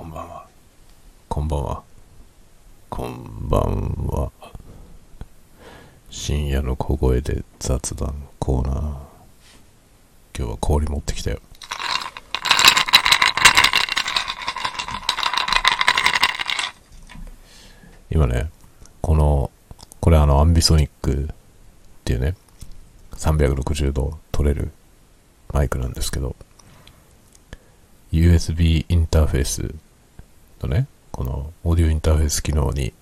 こんばんは。こんばんは。こんばんは。深夜の小声で雑談コーナー。今日は氷持ってきたよ。今ね、この、これあのアンビソニックっていうね、360度撮れるマイクなんですけど、USB インターフェースのね、このオーディオインターフェース機能に、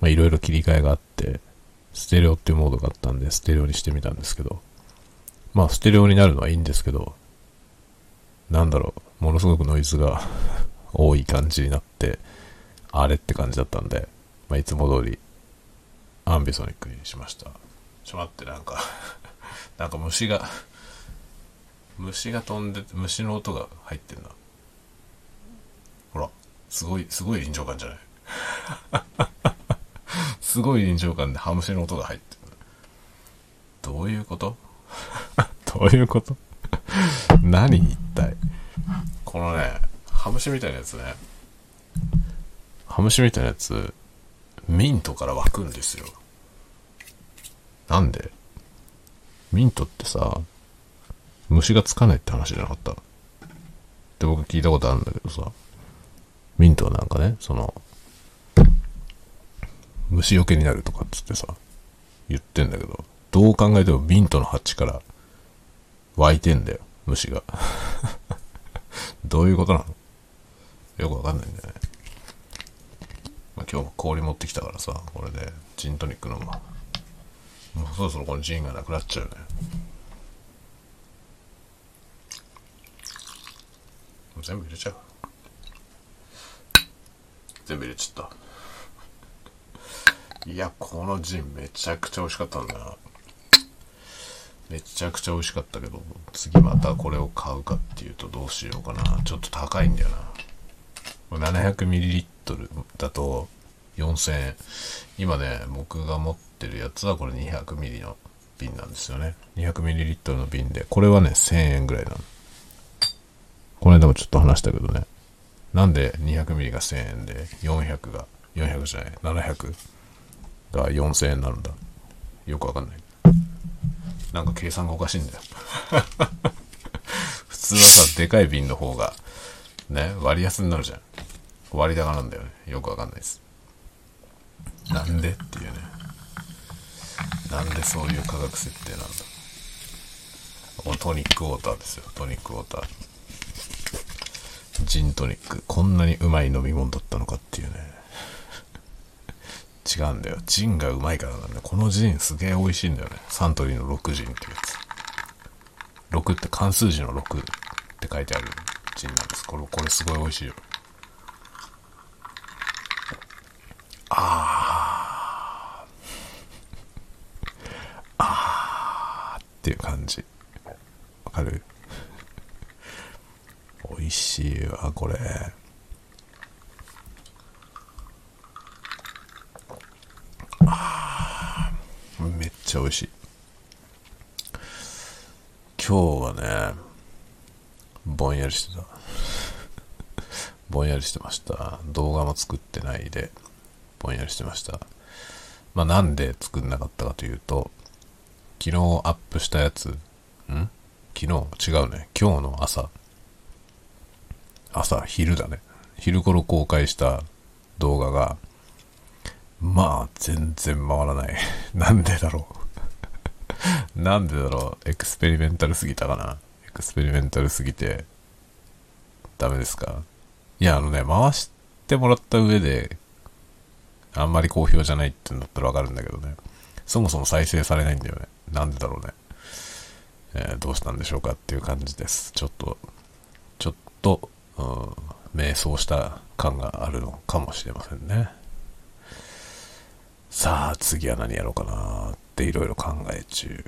まあいろいろ切り替えがあって、ステレオっていうモードがあったんで、ステレオにしてみたんですけど、まあステレオになるのはいいんですけど、なんだろう、ものすごくノイズが 多い感じになって、あれって感じだったんで、まあいつも通り、アンビソニックにしました。ちょ待って、なんか、なんか虫が、虫が飛んでて、虫の音が入ってんな。ほら、すごい、すごい臨場感じゃない？すごい臨場感でハムシの音が入ってる。どういうこと？どういうこと？何一体？このね、ハムシみたいなやつね。ハムシみたいなやつ、ミントから湧くんですよ。なんで？ミントってさ、虫がつかないって話じゃなかった？って僕聞いたことあるんだけどさ、ミントなんかね、その、虫除けになるとかっつってさ、言ってんだけど、どう考えてもミントの鉢から湧いてんだよ、虫が。どういうことなの？よくわかんないんだよね。まあ、今日氷持ってきたからさ、これでジントニック飲むわ。もうそろそろこのジンがなくなっちゃうね。全部入れちゃう。全部入れちゃった。いや、このジンめちゃくちゃ美味しかったんだな。めちゃくちゃ美味しかったけど、次またこれを買うかっていうとどうしようかな。ちょっと高いんだよな。700ml だと4000円。今ね、僕が持ってるやつはこれ 200ml の瓶なんですよね。200ml の瓶で、これはね、1000円ぐらいなの。この間もちょっと話したけどね。なんで 200ml が1000円で、400が、400じゃない、700が4000円になるんだ。よくわかんない。なんか計算がおかしいんだよ。普通はさ、でかい瓶の方が、ね、割安になるじゃん。割高なんだよね。よくわかんないです。なんでっていうね。なんでそういう価格設定なんだ。トニックウォーターですよ。トニックウォーター。ジントニック。こんなにうまい飲み物だったのかっていうね。違うんだよ。ジンがうまいからなんだよ。このジンすげえ美味しいんだよね。サントリーの6ジンってやつ。6って関数字の6って書いてあるジンなんです。これ、これすごい美味しいよ。あー。あーっていう感じ。わかる？美味しいわ、これ。あめっちゃ美味しい。今日はね、ぼんやりしてた。ぼんやりしてました。動画も作ってないで、ぼんやりしてました。まあなんで作んなかったかというと、昨日アップしたやつ、ん？昨日？違うね。今日の朝、朝、昼だね。昼頃公開した動画が、まあ、全然回らない。なんでだろう。なんでだろう。エクスペリメンタルすぎたかな。エクスペリメンタルすぎて、ダメですかいや、あのね、回してもらった上で、あんまり好評じゃないって言うんだったらわかるんだけどね。そもそも再生されないんだよね。なんでだろうね。えーどうしたんでしょうかっていう感じです。ちょっと、ちょっと、うん、迷走した感があるのかもしれませんね。さあ、次は何やろうかなっていろいろ考え中。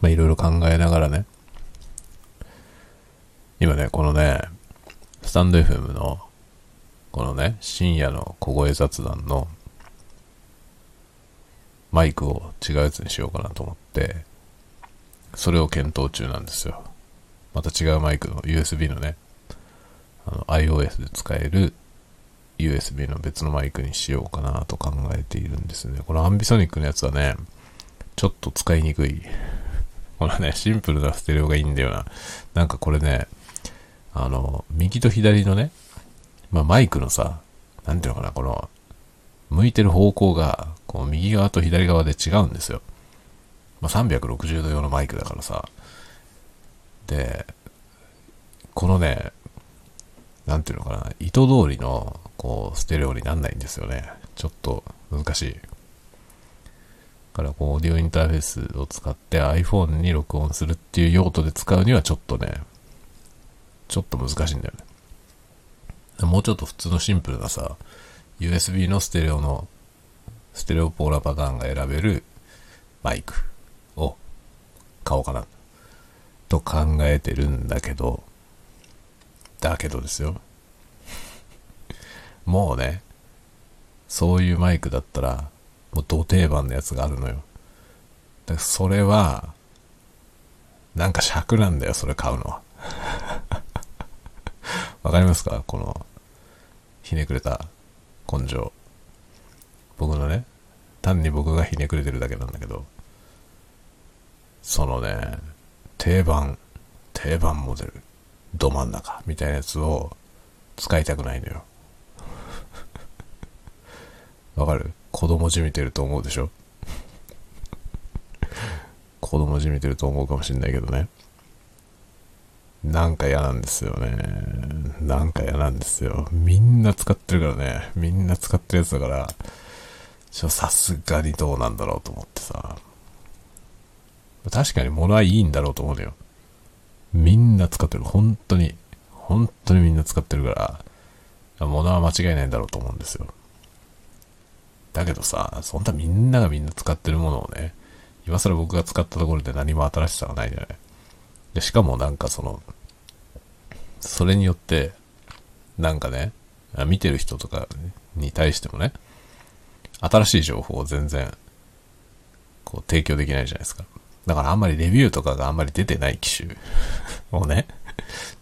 まあ、いろいろ考えながらね。今ね、このね、スタンド FM の、このね、深夜の小声雑談のマイクを違うやつにしようかなと思って、それを検討中なんですよ。また違うマイクの USB のね、の iOS で使える USB の別のマイクにしようかなと考えているんですね。このアンビソニックのやつはね、ちょっと使いにくい。このね、シンプルなステレオがいいんだよな。なんかこれね、あの、右と左のね、まあ、マイクのさ、なんていうのかな、この、向いてる方向が、こう、右側と左側で違うんですよ。まあ、360度用のマイクだからさ。で、このね、なんていうのかな、意図通りの、こう、ステレオになんないんですよね。ちょっと難しい。だからこう、オーディオインターフェースを使って iPhone に録音するっていう用途で使うにはちょっとね、ちょっと難しいんだよね。もうちょっと普通のシンプルなさ、USB のステレオの、ステレオポーラパターンが選べるマイクを買おうかな、と考えてるんだけど、だけどですよ。もうね、そういうマイクだったら、もう土定番のやつがあるのよ。だからそれは、なんか尺なんだよ、それ買うのは。わかりますか？この、ひねくれた根性。僕のね、単に僕がひねくれてるだけなんだけど、そのね、定番、定番モデル、ど真ん中みたいなやつを使いたくないのよ。わかる？子供じみてると思うでしょ？子供じみてると思うかもしんないけどね。なんか嫌なんですよね。なんか嫌なんですよ。みんな使ってるからね。みんな使ってるやつだから、さすがにどうなんだろうと思ってさ。確かに物はいいんだろうと思うのよ。みんな使ってる。本当に。本当にみんな使ってるから、物は間違いないんだろうと思うんですよ。だけどさ、そんなみんながみんな使ってるものをね、今更僕が使ったところで何も新しさがないじゃない。で、しかもなんかその、それによって、なんかね、見てる人とかに対してもね、新しい情報を全然、こう提供できないじゃないですか。だからあんまりレビューとかがあんまり出てない機種 をね、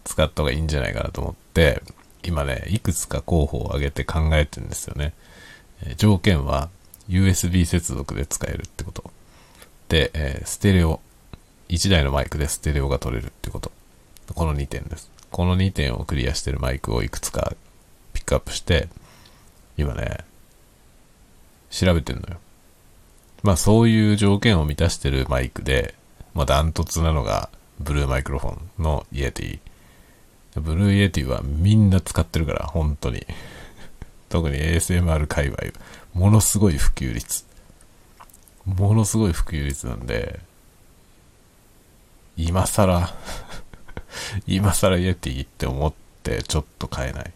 使った方がいいんじゃないかなと思って、今ね、いくつか候補を挙げて考えてるんですよね。え条件は USB 接続で使えるってこと。で、えー、ステレオ。1台のマイクでステレオが取れるってこと。この2点です。この2点をクリアしてるマイクをいくつかピックアップして、今ね、調べてんのよ。まあそういう条件を満たしてるマイクで、まあダントツなのが、ブルーマイクロフォンのイエティ。ブルーイエティはみんな使ってるから、本当に。特に ASMR 界隈、ものすごい普及率。ものすごい普及率なんで、今更 今更イエティって思ってちょっと買えない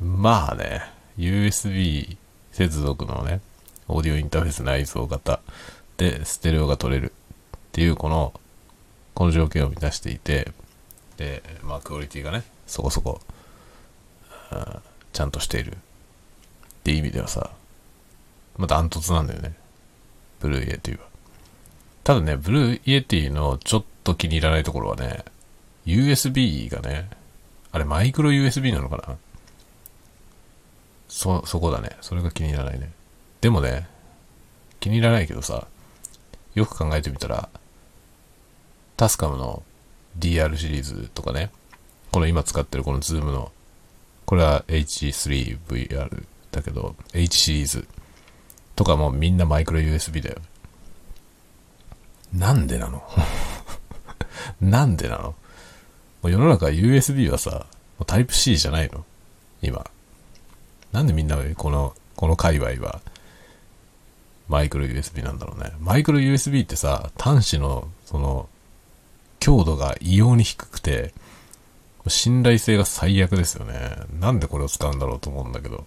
まあね、USB 接続のね、オーディオインターフェース内蔵型でステレオが取れるっていうこの、この条件を満たしていて、で、まあクオリティがね、そこそこ、ちゃんとしているっていう意味ではさ、まあダントツなんだよね。ブルーイエティは。ただね、ブルーイエティのちょっと気に入らないところはね、USB がね、あれマイクロ USB なのかな？そ、そこだね。それが気に入らないね。でもね、気に入らないけどさ、よく考えてみたら、タスカムの DR シリーズとかね、この今使ってるこのズームの、これは H3VR だけど、H シリーズとかもみんなマイクロ USB だよ。なんでなの？なんでなの？もう世の中 USB はさ、もうタイプ C じゃないの？今。なんでみんなこの、この界隈は、マイクロ USB なんだろうね。マイクロ USB ってさ、端子の、その、強度が異様に低くて、信頼性が最悪ですよね。なんでこれを使うんだろうと思うんだけど。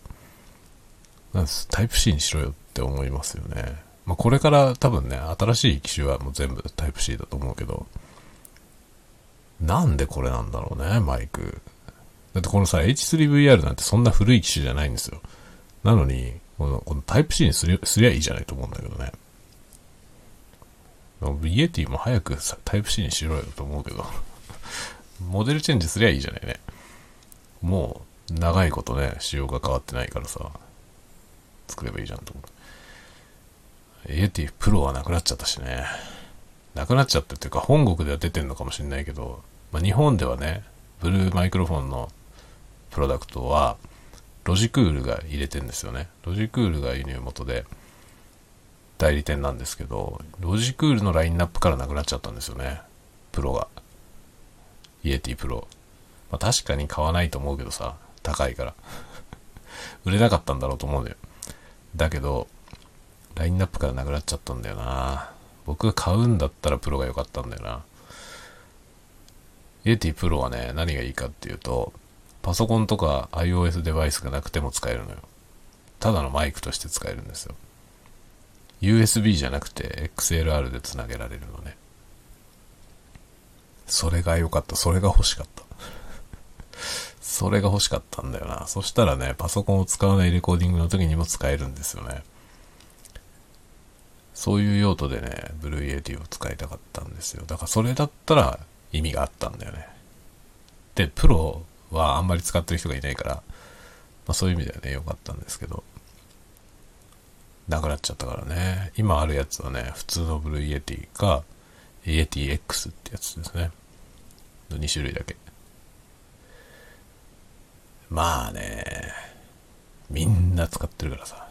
タイプ C にしろよって思いますよね。まあ、これから多分ね、新しい機種はもう全部タイプ C だと思うけど、なんでこれなんだろうね、マイク。だってこのさ、H3VR なんてそんな古い機種じゃないんですよ。なのに、このこのタイプ C にすりすりゃいいじゃないと思うんだけどね。イエティも早くタイプ C にしろよと思うけど。モデルチェンジすりゃいいじゃないね。もう、長いことね、仕様が変わってないからさ、作ればいいじゃんと思って。イエティプロはなくなっちゃったしね。なくなっちゃったっていうか、本国では出てんのかもしれないけど、まあ、日本ではね、ブルーマイクロフォンのプロダクトは、ロジクールが入れてんですよね。ロジクールが輸入元で、代理店なんですけど、ロジクールのラインナップからなくなっちゃったんですよね。プロが。イエティプロ。まあ、確かに買わないと思うけどさ、高いから。売れなかったんだろうと思うんだよ。だけど、ラインナップからなくなっちゃったんだよな。僕が買うんだったらプロが良かったんだよな。イエティプロはね、何がいいかっていうと、パソコンとか iOS デバイスがなくても使えるのよ。ただのマイクとして使えるんですよ。USB じゃなくて XLR で繋げられるのね。それが良かった。それが欲しかった。それが欲しかったんだよな。そしたらね、パソコンを使わないレコーディングの時にも使えるんですよね。そういう用途でね、ブルーイエティを使いたかったんですよ。だからそれだったら意味があったんだよね。で、プロはあんまり使ってる人がいないから、まあそういう意味ではね、良かったんですけど、なくなっちゃったからね。今あるやつはね、普通のブルーイエティか、イエティ X ってやつですね。の2種類だけ。まあね、みんな使ってるからさ。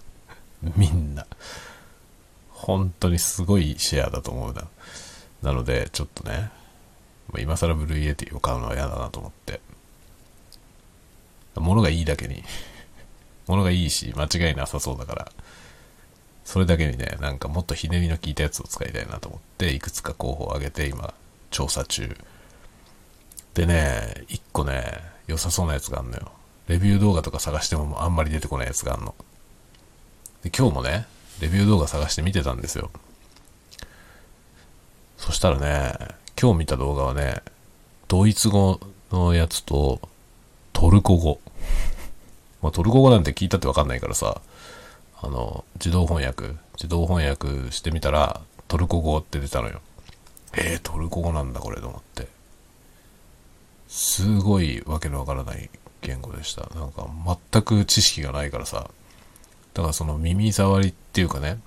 みんな。本当にすごいシェアだと思うな。なので、ちょっとね、今更ブルーイエティを買うのは嫌だなと思って。物がいいだけに 物がいいし、間違いなさそうだから、それだけにね、なんかもっとひねりの効いたやつを使いたいなと思って、いくつか候補を挙げて今、調査中。でね、一個ね、良さそうなやつがあんのよ。レビュー動画とか探してもあんまり出てこないやつがあんの。で、今日もね、レビュー動画探して見てたんですよ。そしたらね、今日見た動画はね、ドイツ語のやつとトルコ語。まあ、トルコ語なんて聞いたってわかんないからさ、あの、自動翻訳、自動翻訳してみたら、トルコ語って出たのよ。えー、トルコ語なんだこれと思って。すごいわけのわからない言語でした。なんか全く知識がないからさ。だからその耳障りっていうかね、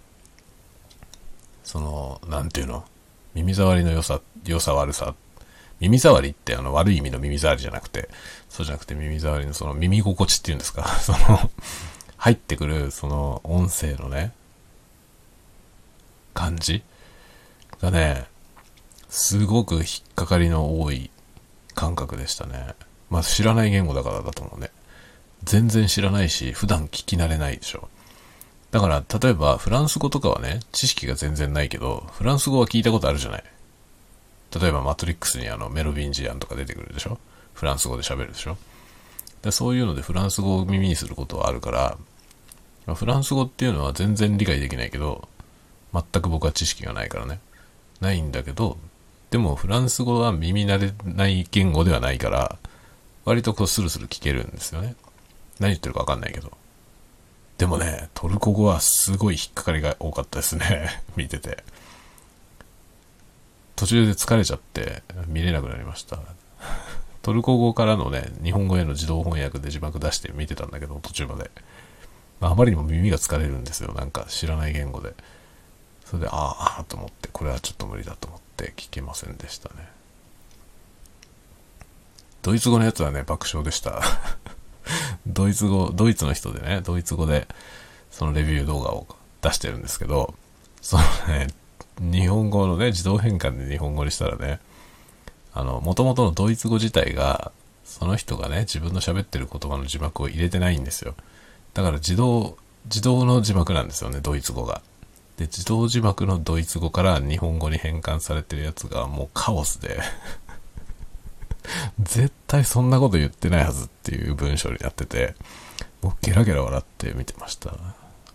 その、なんていうの？耳障りの良さ、良さ悪さ。耳障りってあの悪い意味の耳障りじゃなくて、そうじゃなくて耳障りのその耳心地っていうんですか、その、入ってくるその音声のね、感じがね、すごく引っかかりの多い感覚でしたね。まあ知らない言語だからだと思うね。全然知らないし、普段聞き慣れないでしょ。だから、例えば、フランス語とかはね、知識が全然ないけど、フランス語は聞いたことあるじゃない。例えば、マトリックスにあの、メロビンジアンとか出てくるでしょ？フランス語で喋るでしょ？でそういうのでフランス語を耳にすることはあるから、フランス語っていうのは全然理解できないけど、全く僕は知識がないからね。ないんだけど、でもフランス語は耳慣れない言語ではないから、割とこうスルスル聞けるんですよね。何言ってるかわかんないけど。でもね、トルコ語はすごい引っかかりが多かったですね。見てて。途中で疲れちゃって見れなくなりました。トルコ語からのね、日本語への自動翻訳で字幕出して見てたんだけど、途中まで。あまりにも耳が疲れるんですよ。なんか知らない言語で。それで、ああ、と思って、これはちょっと無理だと思って聞けませんでしたね。ドイツ語のやつはね、爆笑でした。ドイツ語、ドイツの人でね、ドイツ語で、そのレビュー動画を出してるんですけど、そのね、日本語のね、自動変換で日本語にしたらね、あの、元々のドイツ語自体が、その人がね、自分の喋ってる言葉の字幕を入れてないんですよ。だから自動、自動の字幕なんですよね、ドイツ語が。で、自動字幕のドイツ語から日本語に変換されてるやつがもうカオスで絶対そんなこと言ってないはずっていう文章になってて、もうゲラゲラ笑って見てました。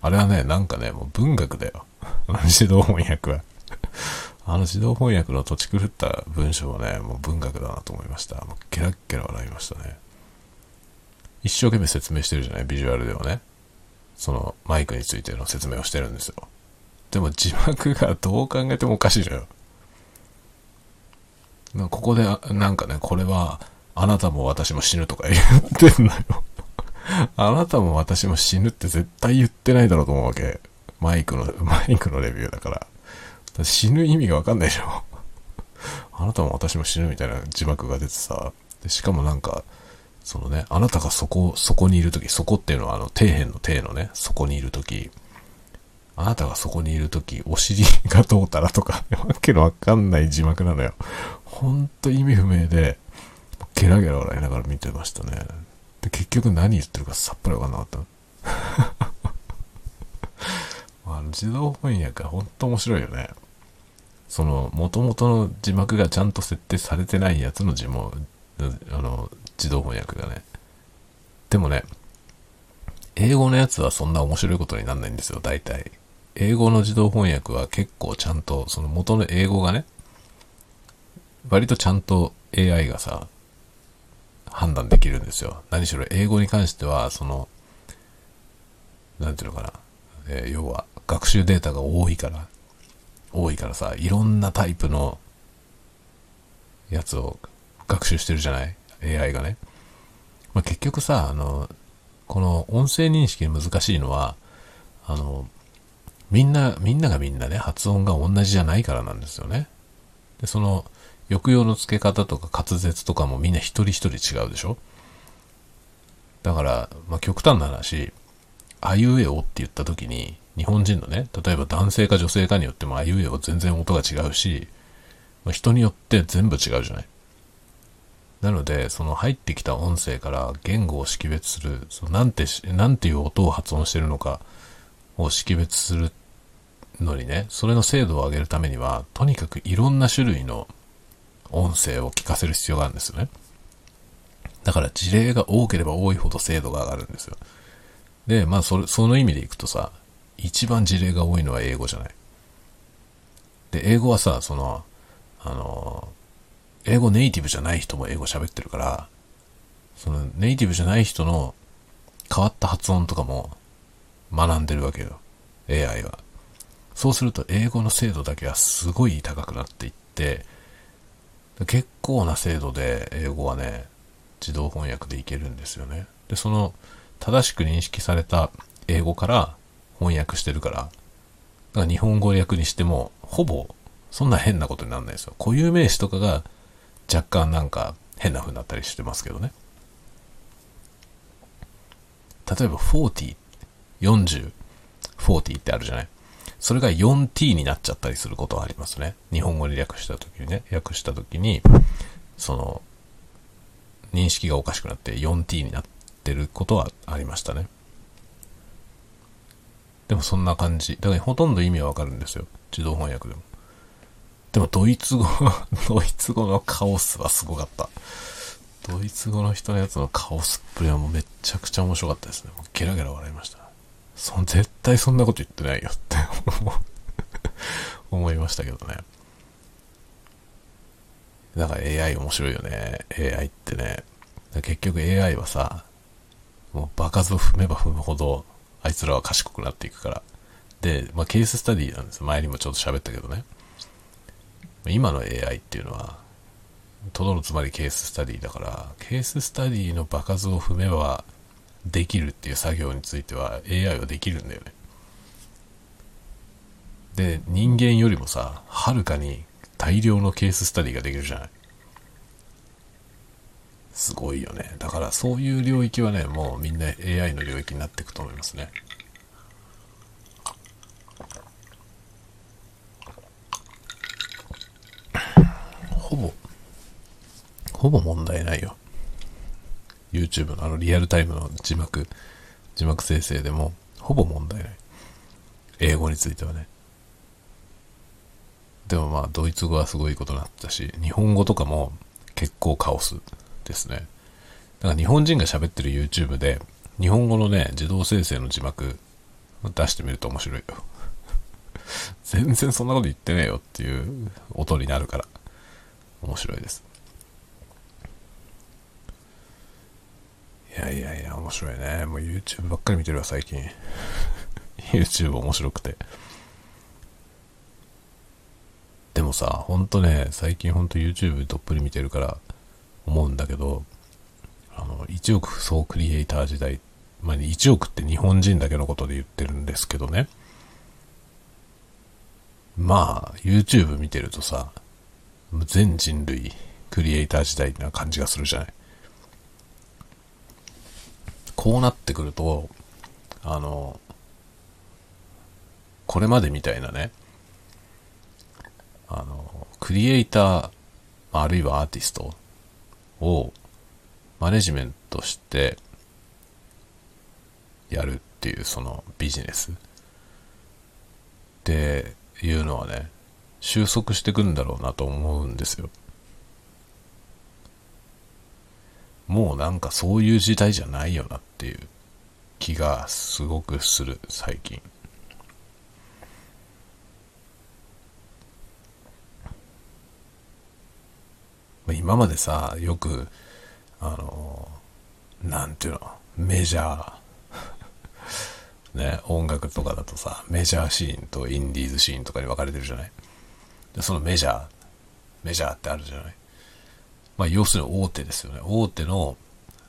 あれはね、なんかね、もう文学だよ。あの自動翻訳は。あの自動翻訳の土地狂った文章はね、もう文学だなと思いました。もうゲラゲラ笑いましたね。一生懸命説明してるじゃない？ビジュアルではね。そのマイクについての説明をしてるんですよ。でも字幕がどう考えてもおかしいのよ。ここで、なんかね、これは、あなたも私も死ぬとか言ってんのよ。あなたも私も死ぬって絶対言ってないだろうと思うわけ。マイクの、マイクのレビューだから。ら死ぬ意味がわかんないでしょ。あなたも私も死ぬみたいな字幕が出てさ。でしかもなんか、そのね、あなたがそこ、そこにいるとき、そこっていうのはあの、底辺の底のね、そこにいるとき、あなたがそこにいるとき、お尻がどうたらとか、わけのわかんない字幕なのよ。ほんと意味不明で、ゲラゲラ笑いながら見てましたね。で、結局何言ってるかさっぱりわかんなかった。あの自動翻訳はほんと面白いよね。その、元々の字幕がちゃんと設定されてないやつの字も、あの、自動翻訳がね。でもね、英語のやつはそんな面白いことになんないんですよ、大体。英語の自動翻訳は結構ちゃんと、その元の英語がね、割とちゃんと AI がさ、判断できるんですよ。何しろ英語に関しては、その、なんていうのかな、えー、要は学習データが多いから、多いからさ、いろんなタイプのやつを学習してるじゃない ?AI がね。まあ、結局さ、あの、この音声認識難しいのは、あの、みんな、みんながみんなね、発音が同じじゃないからなんですよね。で、その、抑揚の付け方とか滑舌とかもみんな一人一人違うでしょ？だから、まあ、極端な話、あいうえおって言った時に、日本人のね、例えば男性か女性かによってもあいうえお全然音が違うし、まあ、人によって全部違うじゃない？なので、その入ってきた音声から言語を識別する、そのなんて、なんていう音を発音してるのかを識別するのにね、それの精度を上げるためには、とにかくいろんな種類の音声を聞かせる必要があるんですよね。だから事例が多ければ多いほど精度が上がるんですよ。で、まあそれ、その意味でいくとさ、一番事例が多いのは英語じゃない。で、英語はさ、その、あの、英語ネイティブじゃない人も英語喋ってるから、そのネイティブじゃない人の変わった発音とかも学んでるわけよ。AI は。そうすると英語の精度だけはすごい高くなっていって、結構な精度で英語はね、自動翻訳でいけるんですよね。で、その正しく認識された英語から翻訳してるから、だから日本語訳にしても、ほぼそんな変なことにならないですよ。固有名詞とかが若干なんか変な風になったりしてますけどね。例えば40、40、40ってあるじゃない？それが 4t になっちゃったりすることはありますね。日本語に略した時にね、訳した時に、その、認識がおかしくなって 4t になってることはありましたね。でもそんな感じ。だからほとんど意味はわかるんですよ。自動翻訳でも。でもドイツ語、ドイツ語のカオスはすごかった。ドイツ語の人のやつのカオスっぷりはもうめちゃくちゃ面白かったですね。ゲラゲラ笑いました。そ絶対そんなこと言ってないよって思いましたけどね。だから AI 面白いよね。AI ってね。結局 AI はさ、もう場数を踏めば踏むほど、あいつらは賢くなっていくから。で、まあケーススタディなんです前にもちょっと喋ったけどね。今の AI っていうのは、とどのつまりケーススタディだから、ケーススタディの場数を踏めばできるっていう作業については AI はできるんだよね。で、人間よりもさ、はるかに大量のケーススタディができるじゃない。すごいよね。だからそういう領域はね、もうみんな AI の領域になっていくと思いますね。ほぼ、ほぼ問題ないよ。YouTube のあのリアルタイムの字幕、字幕生成でも、ほぼ問題ない。英語についてはね。でもまあ、ドイツ語はすごいことになったし、日本語とかも結構カオスですね。だから日本人が喋ってる YouTube で、日本語のね、自動生成の字幕出してみると面白いよ。全然そんなこと言ってねえよっていう音になるから、面白いです。いやいやいや、面白いね。もう YouTube ばっかり見てるわ、最近。YouTube 面白くて。でもさ、ほんとね、最近ほんと YouTube どっぷり見てるから思うんだけど、あの、1億総クリエイター時代、まあ、1億って日本人だけのことで言ってるんですけどね。まあ、YouTube 見てるとさ、全人類クリエイター時代な感じがするじゃない。こうなってくると、あの、これまでみたいなね、あの、クリエイター、あるいはアーティストをマネジメントしてやるっていうそのビジネスっていうのはね、収束してくんだろうなと思うんですよ。もうなんかそういう時代じゃないよなっっていう気がすごくする、最近。今までさ、よく、あの、なんていうの、メジャー、ね、音楽とかだとさ、メジャーシーンとインディーズシーンとかに分かれてるじゃない？で、そのメジャー、メジャーってあるじゃない？まあ、要するに大手ですよね。大手の、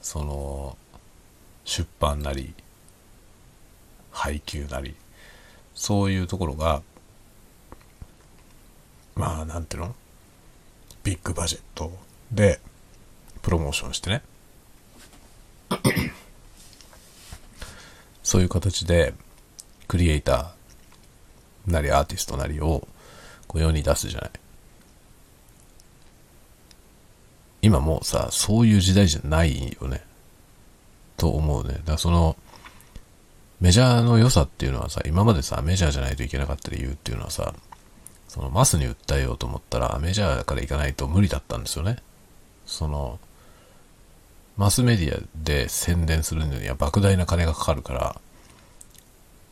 その、出版なり、配給なり、そういうところが、まあ、なんていうの？ビッグバジェットで、プロモーションしてね。そういう形で、クリエイターなりアーティストなりを、こう世に出すじゃない。今もうさ、そういう時代じゃないよね。と思うね。だからその、メジャーの良さっていうのはさ、今までさ、メジャーじゃないといけなかった理由っていうのはさ、そのマスに訴えようと思ったらメジャーから行かないと無理だったんですよね。その、マスメディアで宣伝するのには莫大な金がかかるから、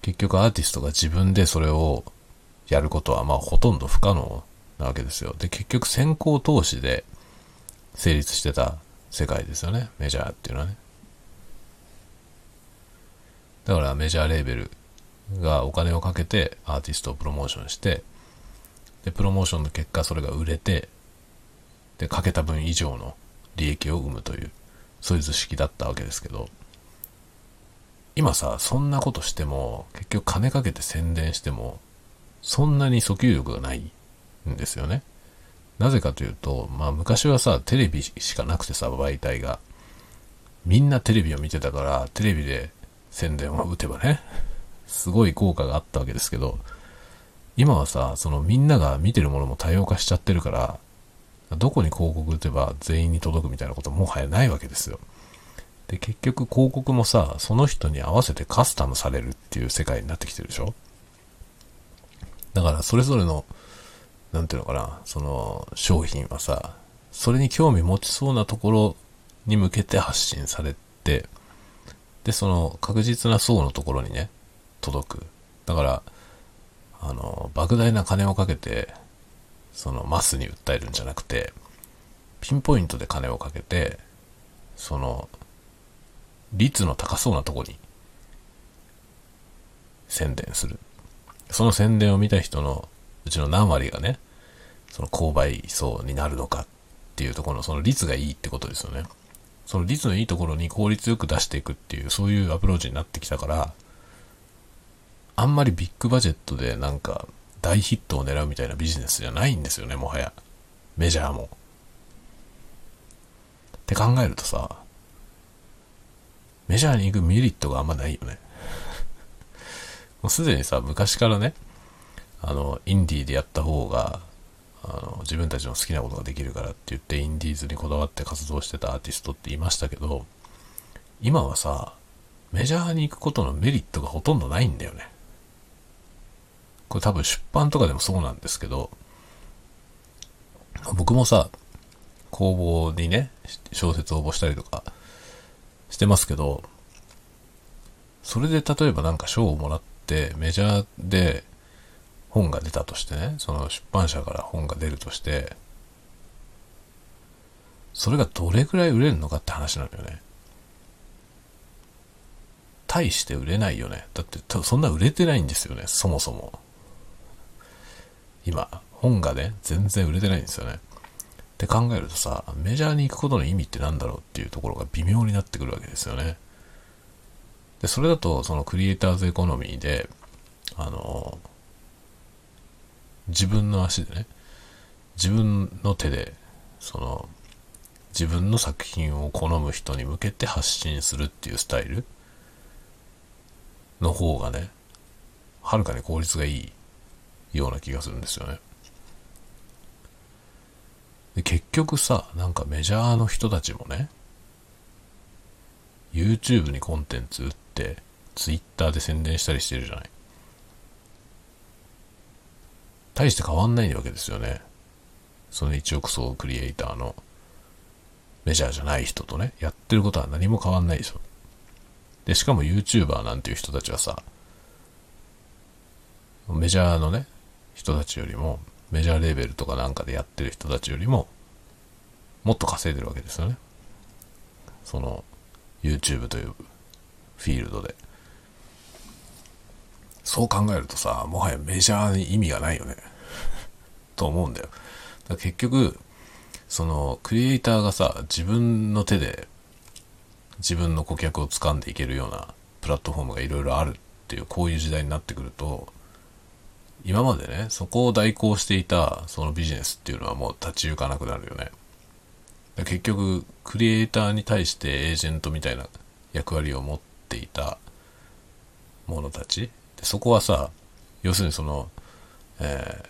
結局アーティストが自分でそれをやることはまあほとんど不可能なわけですよ。で、結局先行投資で成立してた世界ですよね。メジャーっていうのはね。だからメジャーレーベルがお金をかけてアーティストをプロモーションして、で、プロモーションの結果それが売れて、で、かけた分以上の利益を生むという。そういう図式だったわけですけど、今さ、そんなことしても、結局金かけて宣伝しても、そんなに訴求力がないんですよね。なぜかというと、まあ昔はさ、テレビしかなくてさ、媒体が。みんなテレビを見てたから、テレビで宣伝を打てばね、すごい効果があったわけですけど、今はさ、そのみんなが見てるものも多様化しちゃってるから、どこに広告打てば全員に届くみたいなこともはやないわけですよ。で、結局広告もさ、その人に合わせてカスタムされるっていう世界になってきてるでしょだからそれぞれの、なんていうのかな、その商品はさ、それに興味持ちそうなところに向けて発信されて、で、その確実な層のところにね、届く。だから、あの、莫大な金をかけて、そのマスに訴えるんじゃなくて、ピンポイントで金をかけて、その、率の高そうなとこに宣伝する。その宣伝を見た人のうちの何割がね、その購買層になるのかっていうところのその率がいいってことですよね。その率のいいところに効率よく出していくっていう、そういうアプローチになってきたから、あんまりビッグバジェットでなんか大ヒットを狙うみたいなビジネスじゃないんですよね、もはや。メジャーも。って考えるとさ、メジャーに行くメリットがあんまないよね。もうすでにさ、昔からね、あの、インディーでやった方が、あの、自分たちの好きなことができるからって言って、インディーズにこだわって活動してたアーティストっていましたけど、今はさ、メジャーに行くことのメリットがほとんどないんだよね。これ多分出版とかでもそうなんですけど、僕もさ、公募にね、小説応募したりとかしてますけど、それで例えばなんか賞をもらってメジャーで本が出たとしてね、その出版社から本が出るとして、それがどれくらい売れるのかって話なのよね。大して売れないよね。だって、そんな売れてないんですよね、そもそも。今、本がね、全然売れてないんですよね。って考えるとさ、メジャーに行くことの意味って何だろうっていうところが微妙になってくるわけですよね。で、それだと、そのクリエイターズエコノミーで、あの、自分の足でね、自分の手で、その、自分の作品を好む人に向けて発信するっていうスタイルの方がね、はるかに効率がいいような気がするんですよね。で結局さ、なんかメジャーの人たちもね、YouTube にコンテンツ売って、Twitter で宣伝したりしてるじゃない。大して変わんないわけですよね。その1億総クリエイターのメジャーじゃない人とね、やってることは何も変わんないでしょ。で、しかも YouTuber なんていう人たちはさ、メジャーのね、人たちよりも、メジャーレベルとかなんかでやってる人たちよりも、もっと稼いでるわけですよね。その、YouTube というフィールドで。そう考えるとさ、もはやメジャーに意味がないよね。と思うんだよ。だ結局、その、クリエイターがさ、自分の手で自分の顧客を掴んでいけるようなプラットフォームがいろいろあるっていう、こういう時代になってくると、今までね、そこを代行していたそのビジネスっていうのはもう立ち行かなくなるよね。結局、クリエイターに対してエージェントみたいな役割を持っていた者たち。そこはさ、要するにその、え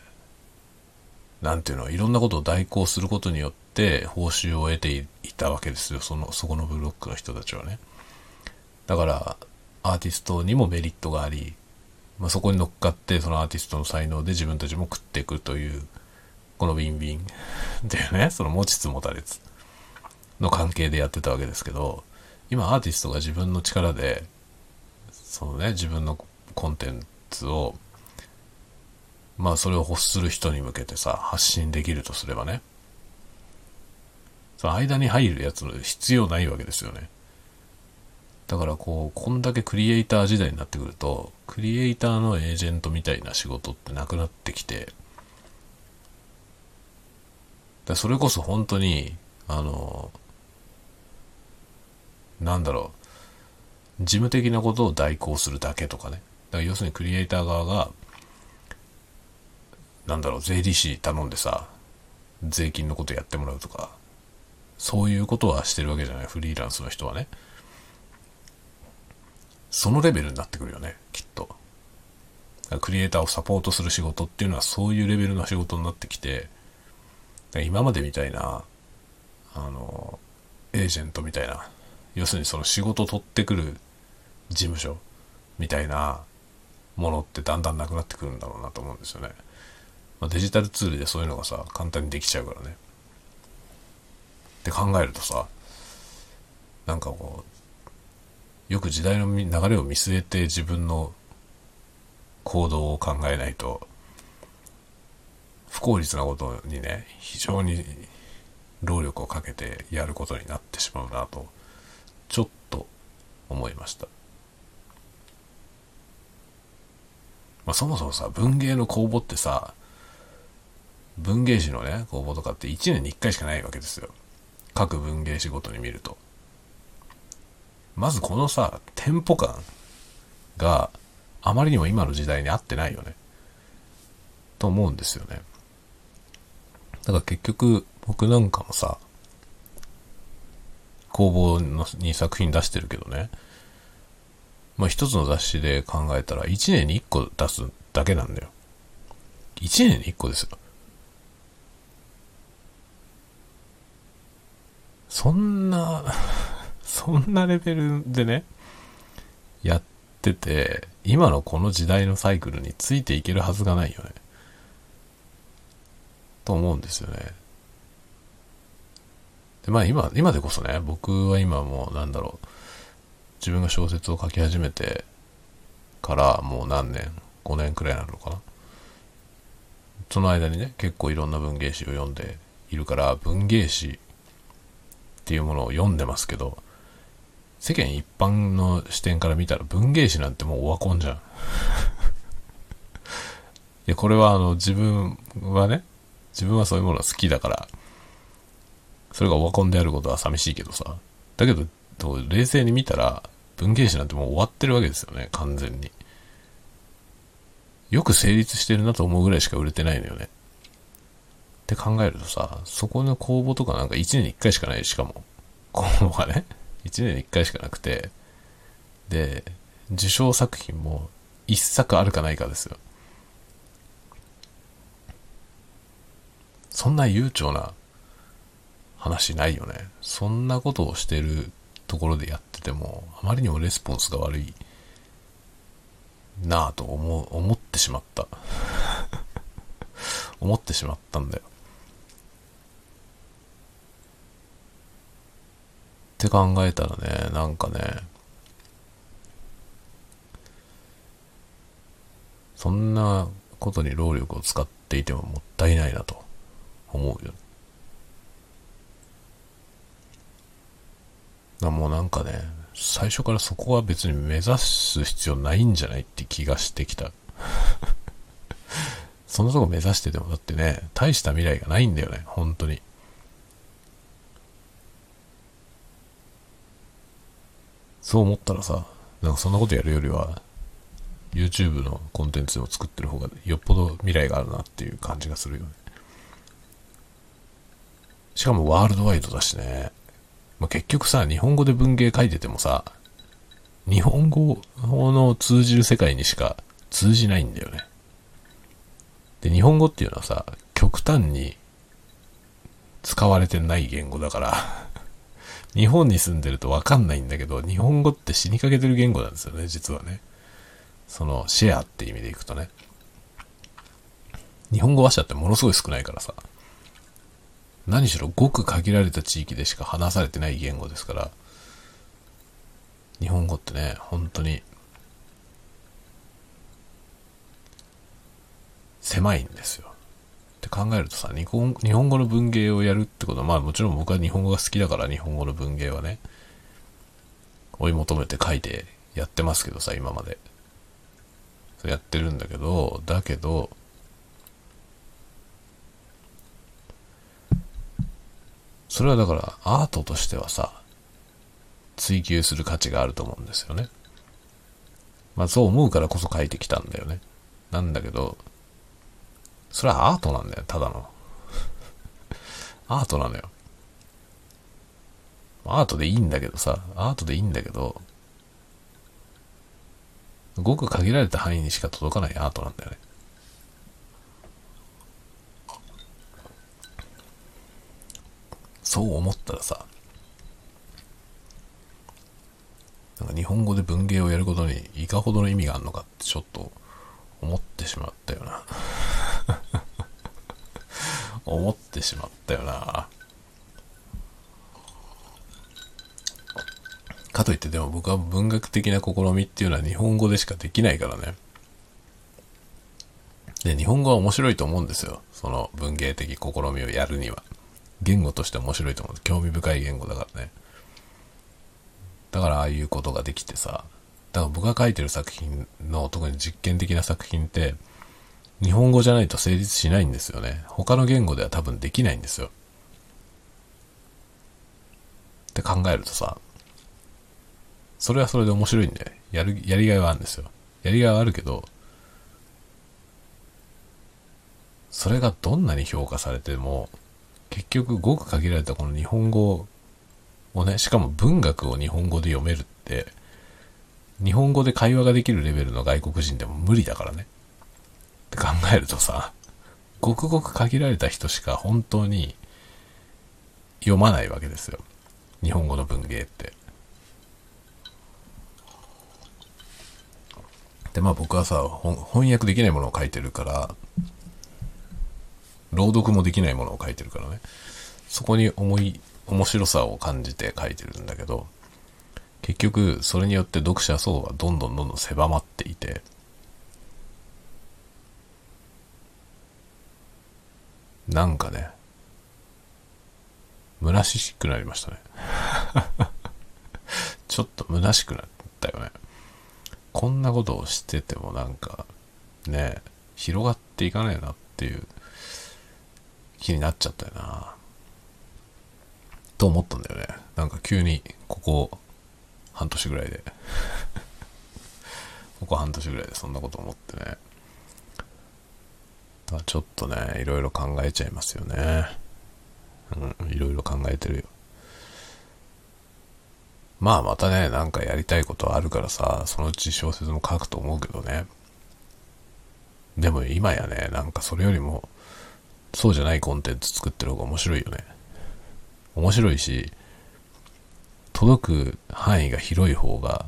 ー、なんていうの、いろんなことを代行することによって報酬を得ていたわけですよ。その、そこのブロックの人たちはね。だから、アーティストにもメリットがあり、まあ、そこに乗っかってそのアーティストの才能で自分たちも食っていくというこのウィンウィンっていうねその持ちつ持たれつの関係でやってたわけですけど今アーティストが自分の力でそのね自分のコンテンツをまあそれを欲する人に向けてさ発信できるとすればねその間に入るやつの必要ないわけですよねだからこう、こんだけクリエイター時代になってくると、クリエイターのエージェントみたいな仕事ってなくなってきて、だそれこそ本当に、あの、なんだろう、事務的なことを代行するだけとかね。だから要するにクリエイター側が、なんだろう、税理士頼んでさ、税金のことやってもらうとか、そういうことはしてるわけじゃない、フリーランスの人はね。そのレベルになってくるよね、きっと。クリエイターをサポートする仕事っていうのはそういうレベルの仕事になってきて、今までみたいな、あの、エージェントみたいな、要するにその仕事取ってくる事務所みたいなものってだんだんなくなってくるんだろうなと思うんですよね。まあ、デジタルツールでそういうのがさ、簡単にできちゃうからね。って考えるとさ、なんかこう、よく時代の流れを見据えて自分の行動を考えないと、不効率なことにね、非常に労力をかけてやることになってしまうなと、ちょっと思いました。まあ、そもそもさ、文芸の公募ってさ、文芸誌のね、公募とかって1年に1回しかないわけですよ。各文芸誌ごとに見ると。まずこのさ、テンポ感があまりにも今の時代に合ってないよね。と思うんですよね。だから結局僕なんかもさ、工房のに作品出してるけどね。まあ一つの雑誌で考えたら1年に1個出すだけなんだよ。1年に1個ですよ。そんな そんなレベルでね、やってて、今のこの時代のサイクルについていけるはずがないよね。と思うんですよね。で、まあ今、今でこそね、僕は今もうなんだろう、自分が小説を書き始めてからもう何年、5年くらいなのかな。その間にね、結構いろんな文芸誌を読んでいるから、文芸誌っていうものを読んでますけど、世間一般の視点から見たら文芸誌なんてもうオワコンじゃんい。や、これはあの、自分はね、自分はそういうものが好きだから、それがオワコンであることは寂しいけどさ。だけど、冷静に見たら、文芸誌なんてもう終わってるわけですよね、完全に。よく成立してるなと思うぐらいしか売れてないのよね。って考えるとさ、そこの公募とかなんか1年に1回しかないしかも。公募がね、1年に1回しかなくて、で、受賞作品も1作あるかないかですよ。そんな悠長な話ないよね。そんなことをしてるところでやってても、あまりにもレスポンスが悪いなぁと思、思ってしまった。思ってしまったんだよ。って考えたらね、なんかね、そんなことに労力を使っていてももったいないなと思うよ。だもうなんかね、最初からそこは別に目指す必要ないんじゃないって気がしてきた。そのとこ目指しててもだってね、大した未来がないんだよね、本当に。そう思ったらさ、なんかそんなことやるよりは、YouTube のコンテンツを作ってる方がよっぽど未来があるなっていう感じがするよね。しかもワールドワイドだしね。まあ、結局さ、日本語で文芸書いててもさ、日本語の通じる世界にしか通じないんだよね。で、日本語っていうのはさ、極端に使われてない言語だから 日本に住んでるとわかんないんだけど、日本語って死にかけてる言語なんですよね、実はね。その、シェアって意味でいくとね。日本語話者ってものすごい少ないからさ。何しろごく限られた地域でしか話されてない言語ですから、日本語ってね、本当に、狭いんですよ。って考えるとさ、日本日本語の文芸をやるってことは、まあもちろん僕は日本語が好きだから日本語の文芸はね、追い求めて書いてやってますけどさ、今まで。やってるんだけど、だけど、それはだからアートとしてはさ、追求する価値があると思うんですよね。まあそう思うからこそ書いてきたんだよね。なんだけど、それはアートなんだよ、ただの。アートなのよ。アートでいいんだけどさ、アートでいいんだけど、ごく限られた範囲にしか届かないアートなんだよね。そう思ったらさ、なんか日本語で文芸をやることにいかほどの意味があるのかってちょっと思ってしまったよな。思ってしまったよな。かといってでも僕は文学的な試みっていうのは日本語でしかできないからね。で、日本語は面白いと思うんですよ。その文芸的試みをやるには。言語として面白いと思う。興味深い言語だからね。だからああいうことができてさ。だから僕が書いてる作品の特に実験的な作品って、日本語じゃないと成立しないんですよね。他の言語では多分できないんですよ。って考えるとさ、それはそれで面白いんで、やる、やりがいはあるんですよ。やりがいはあるけど、それがどんなに評価されても、結局ごく限られたこの日本語をね、しかも文学を日本語で読めるって、日本語で会話ができるレベルの外国人でも無理だからね。って考えるとさ、ごくごく限られた人しか本当に読まないわけですよ。日本語の文芸って。で、まあ僕はさ、翻訳できないものを書いてるから、朗読もできないものを書いてるからね。そこに重い、面白さを感じて書いてるんだけど、結局それによって読者層はどんどんどんどん狭まっていて、なんかね、虚しくなりましたね。ちょっと虚しくなったよね。こんなことをしててもなんか、ね、広がっていかないなっていう気になっちゃったよな。と思ったんだよね。なんか急に、ここ、半年ぐらいで。ここ半年ぐらいでそんなこと思ってね。だちょっとね、いろいろ考えちゃいますよね。うん、いろいろ考えてるよ。まあまたね、なんかやりたいことあるからさ、そのうち小説も書くと思うけどね。でも今やね、なんかそれよりも、そうじゃないコンテンツ作ってる方が面白いよね。面白いし、届く範囲が広い方が、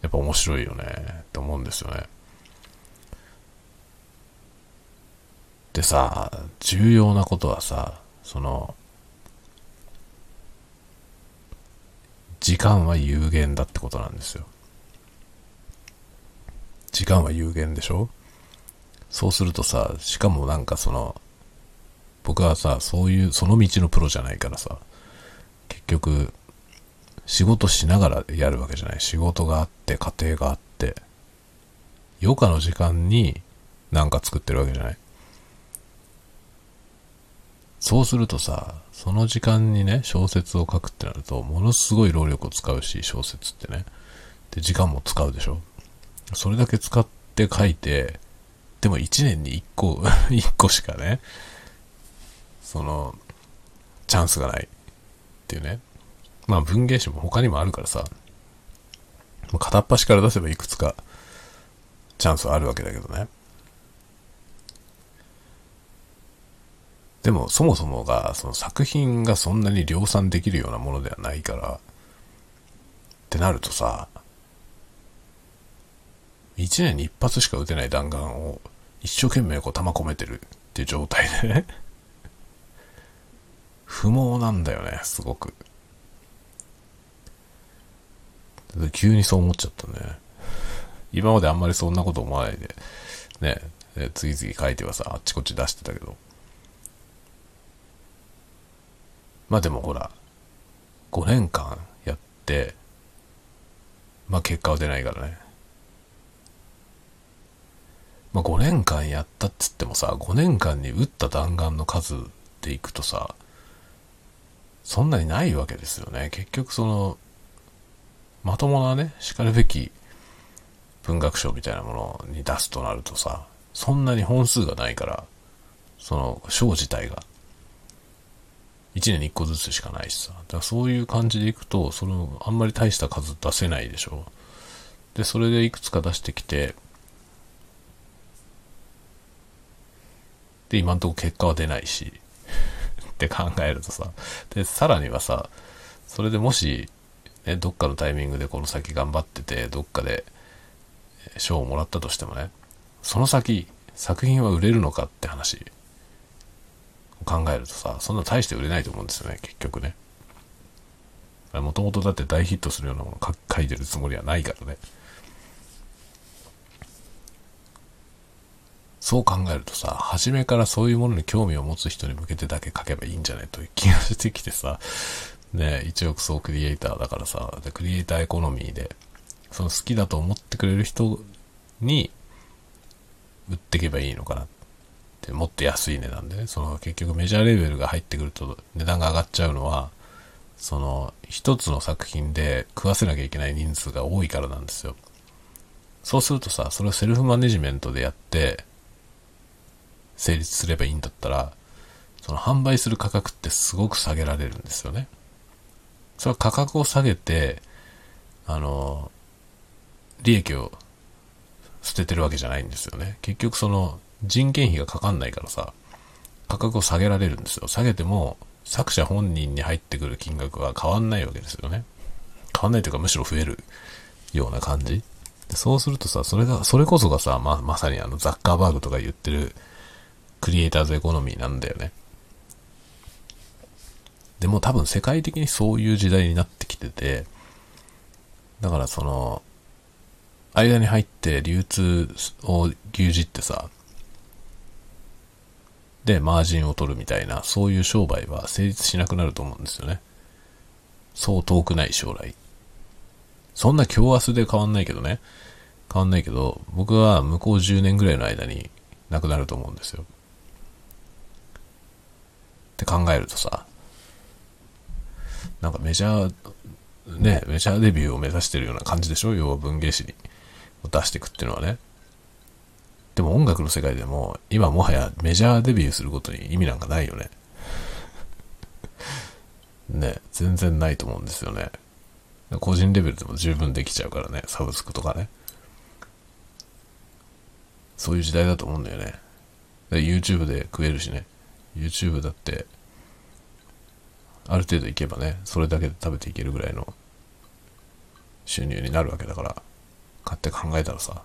やっぱ面白いよね、って思うんですよね。でさ、重要なことはさ、その、時間は有限だってことなんですよ。時間は有限でしょ？そうするとさ、しかもなんかその、僕はさ、そういう、その道のプロじゃないからさ、結局、仕事しながらやるわけじゃない。仕事があって、家庭があって、余暇の時間になんか作ってるわけじゃない。そうするとさ、その時間にね、小説を書くってなると、ものすごい労力を使うし、小説ってね。で、時間も使うでしょ。それだけ使って書いて、でも1年に1個、1個しかね、その、チャンスがないっていうね。まあ文芸誌も他にもあるからさ、片っ端から出せばいくつかチャンスはあるわけだけどね。でもそもそもが、その作品がそんなに量産できるようなものではないから、ってなるとさ、一年に一発しか撃てない弾丸を一生懸命こう弾込めてるっていう状態でね 不毛なんだよね、すごく。急にそう思っちゃったね。今まであんまりそんなこと思わないで、ね、次々書いてはさ、あっちこっち出してたけど。まあでもほら、5年間やって、まあ結果は出ないからね。まあ、5年間やったっつってもさ、5年間に撃った弾丸の数でいくとさ、そんなにないわけですよね。結局その、まともなね、叱るべき文学賞みたいなものに出すとなるとさ、そんなに本数がないから、その賞自体が、1年に1個ずつしかないしさ。だからそういう感じでいくと、その、あんまり大した数出せないでしょ。で、それでいくつか出してきて、で、今んとこ結果は出ないし、って考えるとさ、で、さらにはさ、それでもし、ね、どっかのタイミングでこの先頑張ってて、どっかで賞をもらったとしてもね、その先、作品は売れるのかって話を考えるとさ、そんな大して売れないと思うんですよね、結局ね。もともとだって大ヒットするようなもの書いてるつもりはないからね。そう考えるとさ、初めからそういうものに興味を持つ人に向けてだけ書けばいいんじゃないという気がしてきてさ、ね、一億総クリエイターだからさ、クリエイターエコノミーで、その好きだと思ってくれる人に売っていけばいいのかなって、もっと安い値段でね、その結局メジャーレベルが入ってくると値段が上がっちゃうのは、その一つの作品で食わせなきゃいけない人数が多いからなんですよ。そうするとさ、それをセルフマネジメントでやって、成立すればいいんだったら、その販売する価格ってすごく下げられるんですよね。それは価格を下げて、あの、利益を捨ててるわけじゃないんですよね。結局その人件費がかかんないからさ、価格を下げられるんですよ。下げても作者本人に入ってくる金額は変わんないわけですよね。変わんないというかむしろ増えるような感じ。そうするとさ、それが、それこそがさ、ま、まさにあのザッカーバーグとか言ってるクリエイターズエコノミーなんだよね。でも多分世界的にそういう時代になってきてて、だからその、間に入って流通を牛耳ってさ、で、マージンを取るみたいな、そういう商売は成立しなくなると思うんですよね。そう遠くない将来。そんな今日明日で変わんないけどね。変わんないけど、僕は向こう10年ぐらいの間に、なくなると思うんですよ。って考えるとさ、なんかメジャー、ね、メジャーデビューを目指してるような感じでしょ？要は文芸誌に出していくっていうのはね。でも音楽の世界でも、今もはやメジャーデビューすることに意味なんかないよね。ね、全然ないと思うんですよね。個人レベルでも十分できちゃうからね、サブスクとかね。そういう時代だと思うんだよね。YouTube で食えるしね。YouTube だって、ある程度いけばね、それだけで食べていけるぐらいの収入になるわけだから、買って考えたらさ、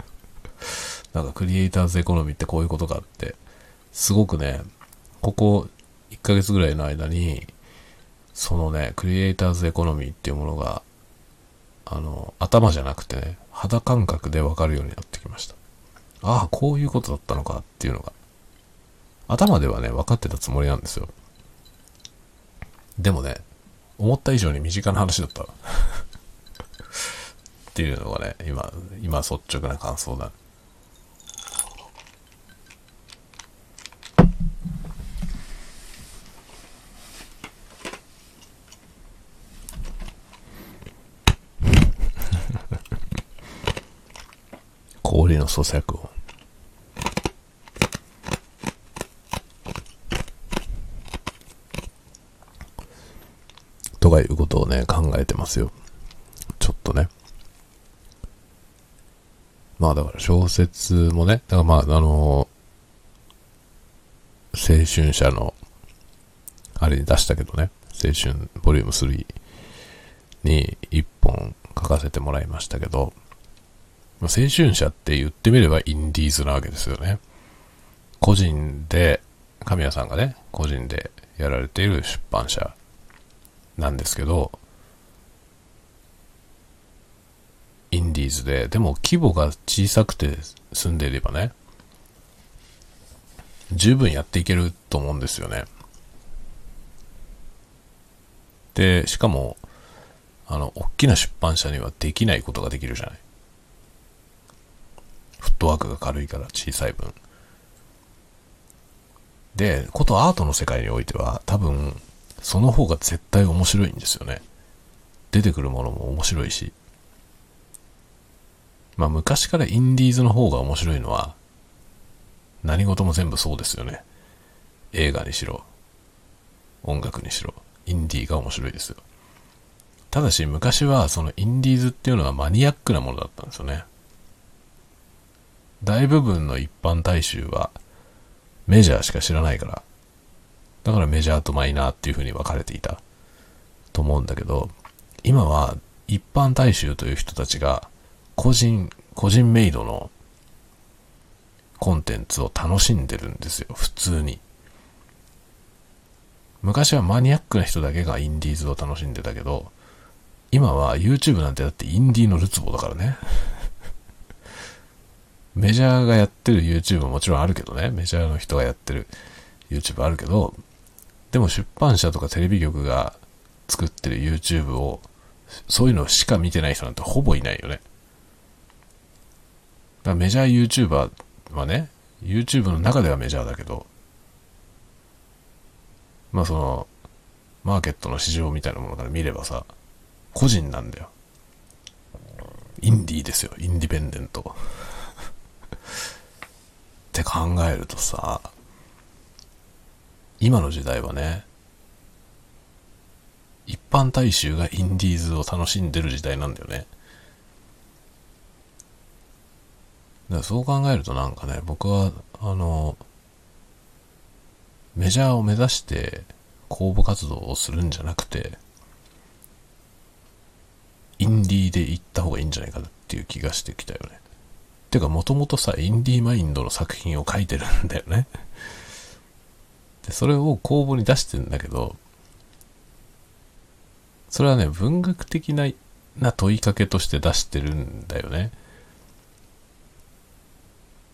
なんかクリエイターズエコノミーってこういうことかって、すごくね、ここ1ヶ月ぐらいの間に、そのね、クリエイターズエコノミーっていうものが、あの、頭じゃなくてね、肌感覚でわかるようになってきました。ああ、こういうことだったのかっていうのが。頭ではね、分かってたつもりなんですよ。でもね、思った以上に身近な話だった。っていうのがね、今、今率直な感想だ。氷の咀嚼音。とかいうことをね、考えてますよ。ちょっとね。まあだから小説もね、だからまああの青春社の、あれに出したけどね、青春ボリューム3に1本書かせてもらいましたけど、ま青春社って言ってみればインディーズなわけですよね。個人で、神谷さんがね、個人でやられている出版社なんですけど、インディーズで、でも規模が小さくて住んでいればね、十分やっていけると思うんですよね。で、しかも、あの、大きな出版社にはできないことができるじゃない。フットワークが軽いから小さい分。で、ことアートの世界においては多分その方が絶対面白いんですよね。出てくるものも面白いし。まあ昔からインディーズの方が面白いのは何事も全部そうですよね。映画にしろ、音楽にしろ、インディーが面白いですよ。ただし昔はそのインディーズっていうのはマニアックなものだったんですよね。大部分の一般大衆はメジャーしか知らないから、だからメジャーとマイナーっていう風に分かれていたと思うんだけど、今は一般大衆という人たちが個人、個人メイドのコンテンツを楽しんでるんですよ、普通に。昔はマニアックな人だけがインディーズを楽しんでたけど、今は YouTube なんてだってインディーのるつぼだからね。メジャーがやってる YouTube ももちろんあるけどね。メジャーの人がやってる YouTube あるけど、でも出版社とかテレビ局が作ってる YouTube を、そういうのしか見てない人なんてほぼいないよね。だからメジャー YouTuber はね、YouTube の中ではメジャーだけど、まあその、マーケットの市場みたいなものから見ればさ、個人なんだよ。インディーですよ、インディペンデント。って考えるとさ、今の時代はね、一般大衆がインディーズを楽しんでる時代なんだよね。だからそう考えるとなんかね、僕は、あの、メジャーを目指して公募活動をするんじゃなくて、インディーで行った方がいいんじゃないかなっていう気がしてきたよね。てか、もともとさ、インディーマインドの作品を書いてるんだよね。で、それを公募に出してんだけど、それはね、文学的なな問いかけとして出してるんだよね。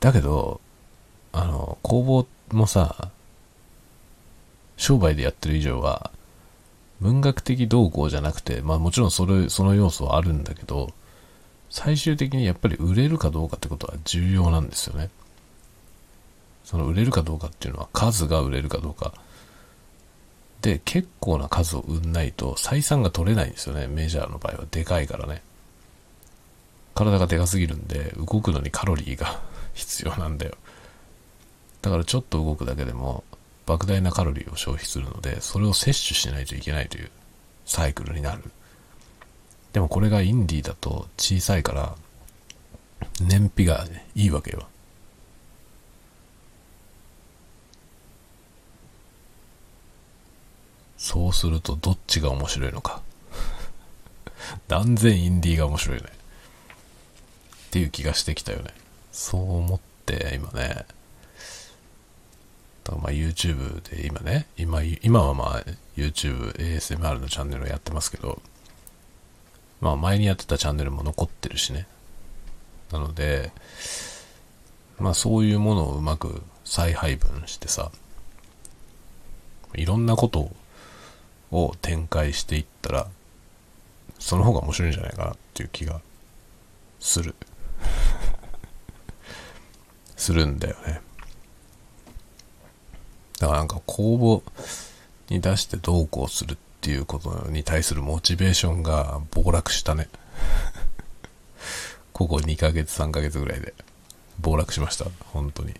だけど、あの、公募もさ、商売でやってる以上は、文学的動向じゃなくて、まあもちろんそれ、その要素はあるんだけど、最終的にやっぱり売れるかどうかってことは重要なんですよね。その売れるかどうかっていうのは数が売れるかどうか。で、結構な数を売んないと採算が取れないんですよね。メジャーの場合は。でかいからね。体がでかすぎるんで、動くのにカロリーが 必要なんだよ。だからちょっと動くだけでも、莫大なカロリーを消費するので、それを摂取しないといけないというサイクルになる。でもこれがインディーだと小さいから、燃費が、いいわけよ。そうするとどっちが面白いのか。断然インディーが面白いね。っていう気がしてきたよね。そう思って今ね、まあ YouTube で今ね、今、今はまあ YouTube ASMR のチャンネルをやってますけど、まあ前にやってたチャンネルも残ってるしね。なので、まあそういうものをうまく再配分してさ、いろんなことを展開していったら、その方が面白いんじゃないかなっていう気がする。するんだよね。だからなんか公募に出してどうこうするっていうことに対するモチベーションが暴落したね。ここ2ヶ月3ヶ月ぐらいで暴落しました。本当に。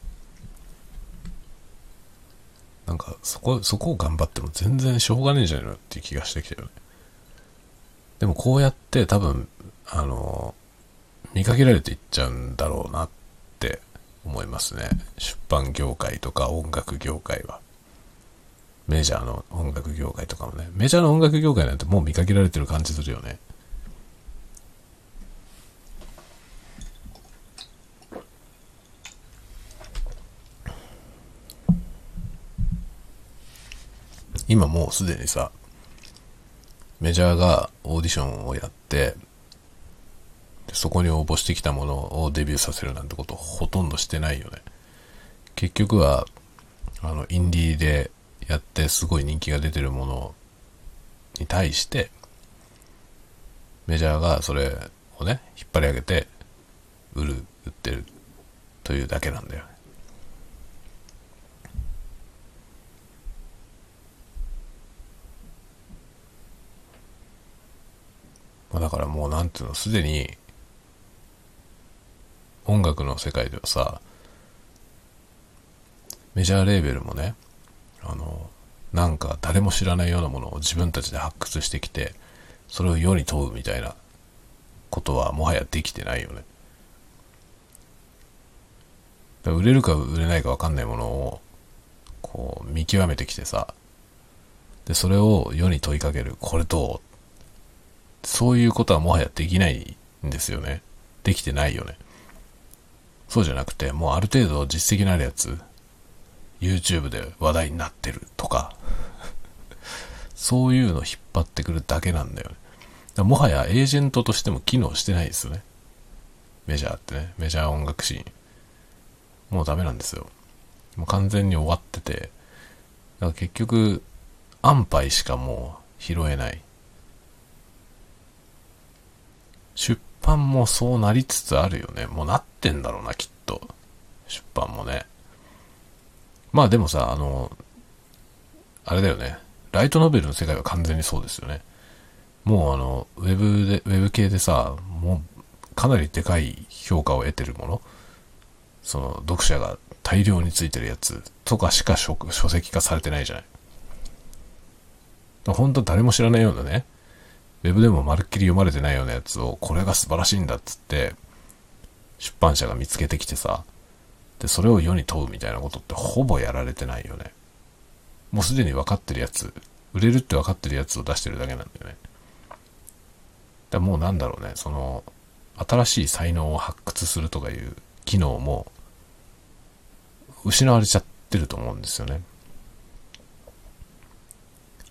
なんかそこ、そこを頑張っても全然しょうがねえじゃないのっていう気がしてきたよね。でもこうやって多分、あの、見かけられていっちゃうんだろうなって思いますね。出版業界とか音楽業界は。メジャーの音楽業界とかもね。メジャーの音楽業界なんてもう見かけられてる感じするよね。今もうすでにさ、メジャーがオーディションをやって、そこに応募してきたものをデビューさせるなんてことほとんどしてないよね。結局は、あの、インディーでやってすごい人気が出てるものに対して、メジャーがそれをね、引っ張り上げて、売る、売ってるというだけなんだよ。まあ、だからもうなんていうの、すでに音楽の世界ではさ、メジャーレーベルもね、あの、なんか誰も知らないようなものを自分たちで発掘してきて、それを世に問うみたいなことはもはやできてないよね。売れるか売れないか分かんないものを、こう、見極めてきてさ、で、それを世に問いかける。これどうそういうことはもはやできないんですよね。できてないよね。そうじゃなくて、もうある程度実績のあるやつ、YouTube で話題になってるとか、そういうの引っ張ってくるだけなんだよね。だもはやエージェントとしても機能してないですよね。メジャーってね、メジャー音楽シーン。もうダメなんですよ。もう完全に終わってて、だから結局、安牌しかもう拾えない。出版もそうなりつつあるよね。もうなってんだろうな、きっと。出版もね。まあでもさ、あの、あれだよね。ライトノベルの世界は完全にそうですよね。もうあの、ウェブで、ウェブ系でさ、もうかなりでかい評価を得てるもの。その、読者が大量についてるやつとかしか書書籍化されてないじゃない。本当誰も知らないようなね、ウェブでもまるっきり読まれてないようなやつを、これが素晴らしいんだっつって、出版社が見つけてきてさ、で、それを世に問うみたいなことってほぼやられてないよね。もうすでに分かってるやつ、売れるって分かってるやつを出してるだけなんだよね。だもうなんだろうね、その、新しい才能を発掘するとかいう機能も、失われちゃってると思うんですよね。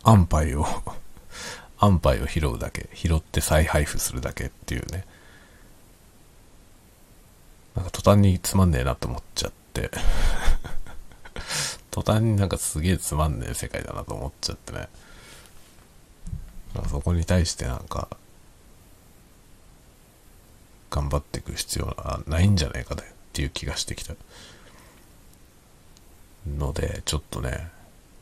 安牌を安牌を拾うだけ、拾って再配布するだけっていうね。なんか途端につまんねえなって思っちゃって 途端になんかすげえつまんねえ世界だなと思っちゃってね。そこに対してなんか、頑張っていく必要はないんじゃないかっていう気がしてきた。ので、ちょっとね、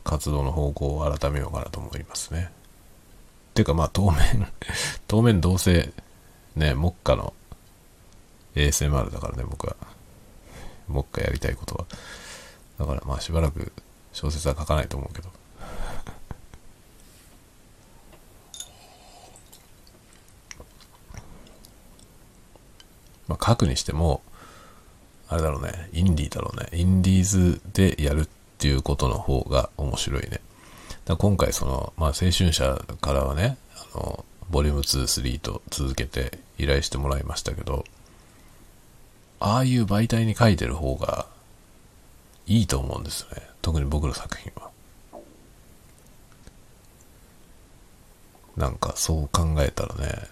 活動の方向を改めようかなと思いますね。ていうかまあ当面 当面どうせね、目下の ASMR だからね、僕は。目下やりたいことは。だからまあしばらく小説は書かないと思うけど。まあ書くにしても、あれだろうね、インディーだろうね。インディーズでやるっていうことの方が面白いね。今回その、まあ青春者からはね、あの、ボリューム2、3と続けて依頼してもらいましたけど、ああいう媒体に書いてる方がいいと思うんですよね。特に僕の作品は。なんかそう考えたらね、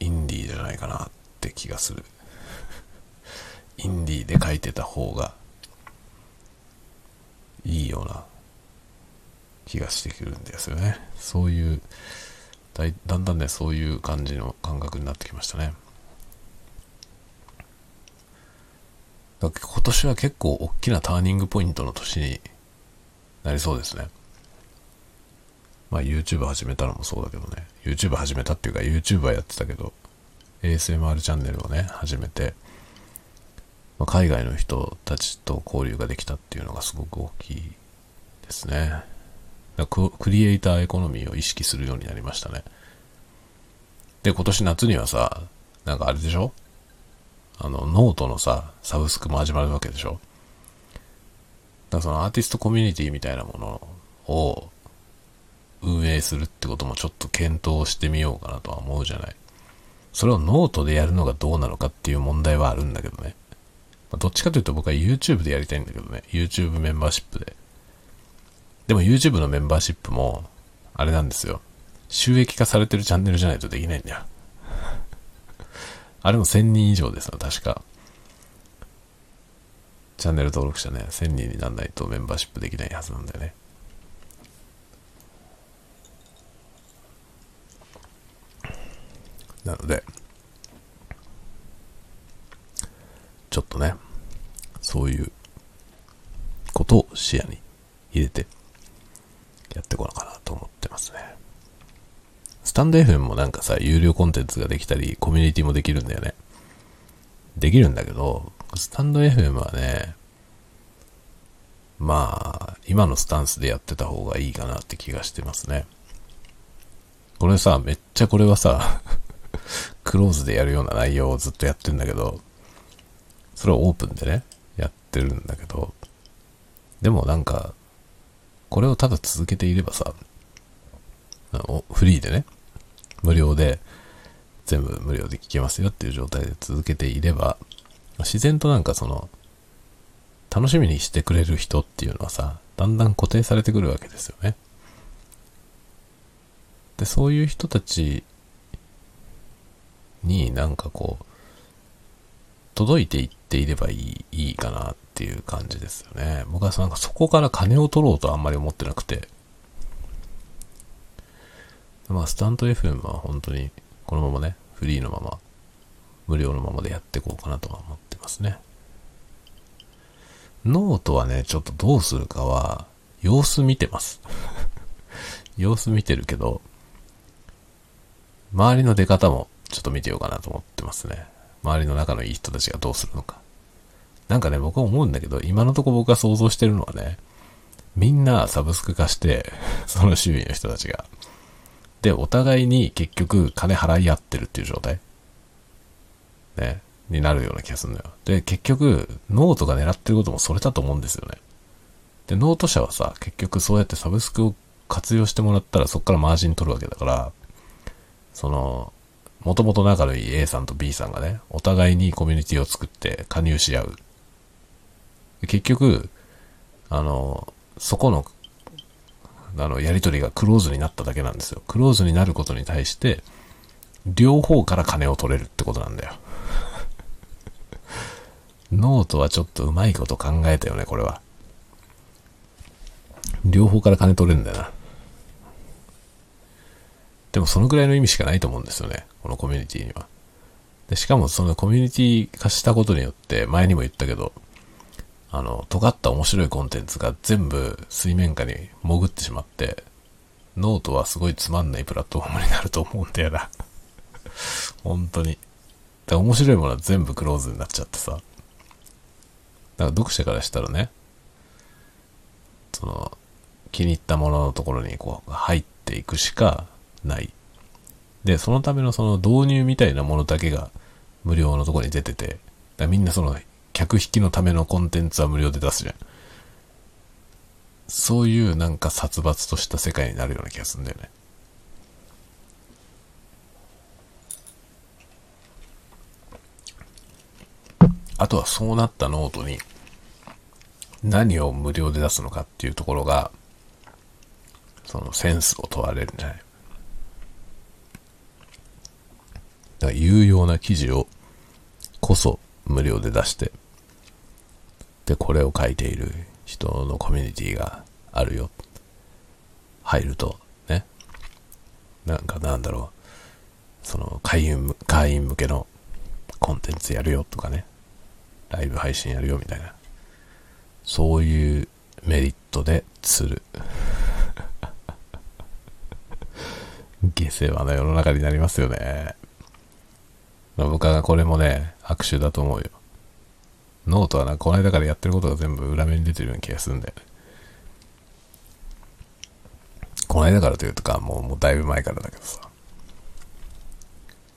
インディーじゃないかなって気がする。インディーで書いてた方がいいような気がしてくるんですよね。そういうだだんだんね、そういう感じの感覚になってきましたね。今年は結構大きなターニングポイントの年になりそうですね。まあ YouTube 始めたのもそうだけどね。YouTube 始めたっていうか YouTube はやってたけど、ASMR チャンネルをね、始めて、まあ、海外の人たちと交流ができたっていうのがすごく大きいですね。クリエイターエコノミーを意識するようになりましたね。で、今年夏にはさ、なんかあれでしょ？あの、ノートのさ、サブスクも始まるわけでしょ？だからそのアーティストコミュニティみたいなものを運営するってこともちょっと検討してみようかなとは思うじゃない。それをノートでやるのがどうなのかっていう問題はあるんだけどね。どっちかというと僕は YouTube でやりたいんだけどね。YouTube メンバーシップで。でも YouTube のメンバーシップも、あれなんですよ。収益化されてるチャンネルじゃないとできないんだよ。あれも1000人以上ですよ、確か。チャンネル登録者ね、1000人にならないとメンバーシップできないはずなんだよね。なので、ちょっとね、そういうことを視野に入れてやってこなかなと思ってますね。スタンド FM もなんかさ、有料コンテンツができたり、コミュニティもできるんだよね。できるんだけど、スタンド FM はね、まあ、今のスタンスでやってた方がいいかなって気がしてますね。これさ、めっちゃこれはさ、クローズでやるような内容をずっとやってんだけど、それはオープンでね、やってるんだけど、でもなんか、これをただ続けていればさ、フリーでね、無料で、全部無料で聞けますよっていう状態で続けていれば、自然となんかその、楽しみにしてくれる人っていうのはさ、だんだん固定されてくるわけですよね。で、そういう人たちになんかこう、届いていっていればいい、いいかなっっていう感じですよね。僕はなんかそこから金を取ろうとあんまり思ってなくて。まあ、スタント FM は本当にこのままね、フリーのまま、無料のままでやっていこうかなとは思ってますね。ノートはね、ちょっとどうするかは、様子見てます。様子見てるけど、周りの出方もちょっと見てようかなと思ってますね。周りの仲のいい人たちがどうするのか。なんかね、僕は思うんだけど、今のとこ僕が想像してるのはね、みんなサブスク化して、その周囲の人たちが。で、お互いに結局金払い合ってるっていう状態。ね。になるような気がするんだよ。で、結局、ノートが狙ってることもそれだと思うんですよね。で、ノート社はさ、結局そうやってサブスクを活用してもらったらそこからマージン取るわけだから、その、もともと仲のいい A さんと B さんがね、お互いにコミュニティを作って加入し合う。結局、あの、そこの、あの、やりとりがクローズになっただけなんですよ。クローズになることに対して、両方から金を取れるってことなんだよ。ノートはちょっとうまいこと考えたよね、これは。両方から金取れるんだよな。でもそのぐらいの意味しかないと思うんですよね。このコミュニティには。で、しかもそのコミュニティ化したことによって、前にも言ったけど、あの、尖った面白いコンテンツが全部水面下に潜ってしまって、ノートはすごいつまんないプラットフォームになると思うんだよな。本当に。だ面白いものは全部クローズになっちゃってさ。だから読者からしたらね、その、気に入ったもののところにこう入っていくしかない。で、そのためのその導入みたいなものだけが無料のところに出てて、だみんなその客引きのためのコンテンツは無料で出すじゃん。そういうなんか殺伐とした世界になるような気がするんだよね。あとはそうなったノートに何を無料で出すのかっていうところが、そのセンスを問われるんじゃないだから有用な記事をこそ無料で出して、で、これを書いている人のコミュニティがあるよ。入ると、ね。なんかなんだろう。その会員、会員向けのコンテンツやるよとかね。ライブ配信やるよみたいな。そういうメリットで釣る。下世話な世の中になりますよね。僕はこれもね、握手だと思うよ。ノートはな、この間からやってることが全部裏目に出てるような気がするんだよね。この間からというとか、もう、もうだいぶ前からだけどさ。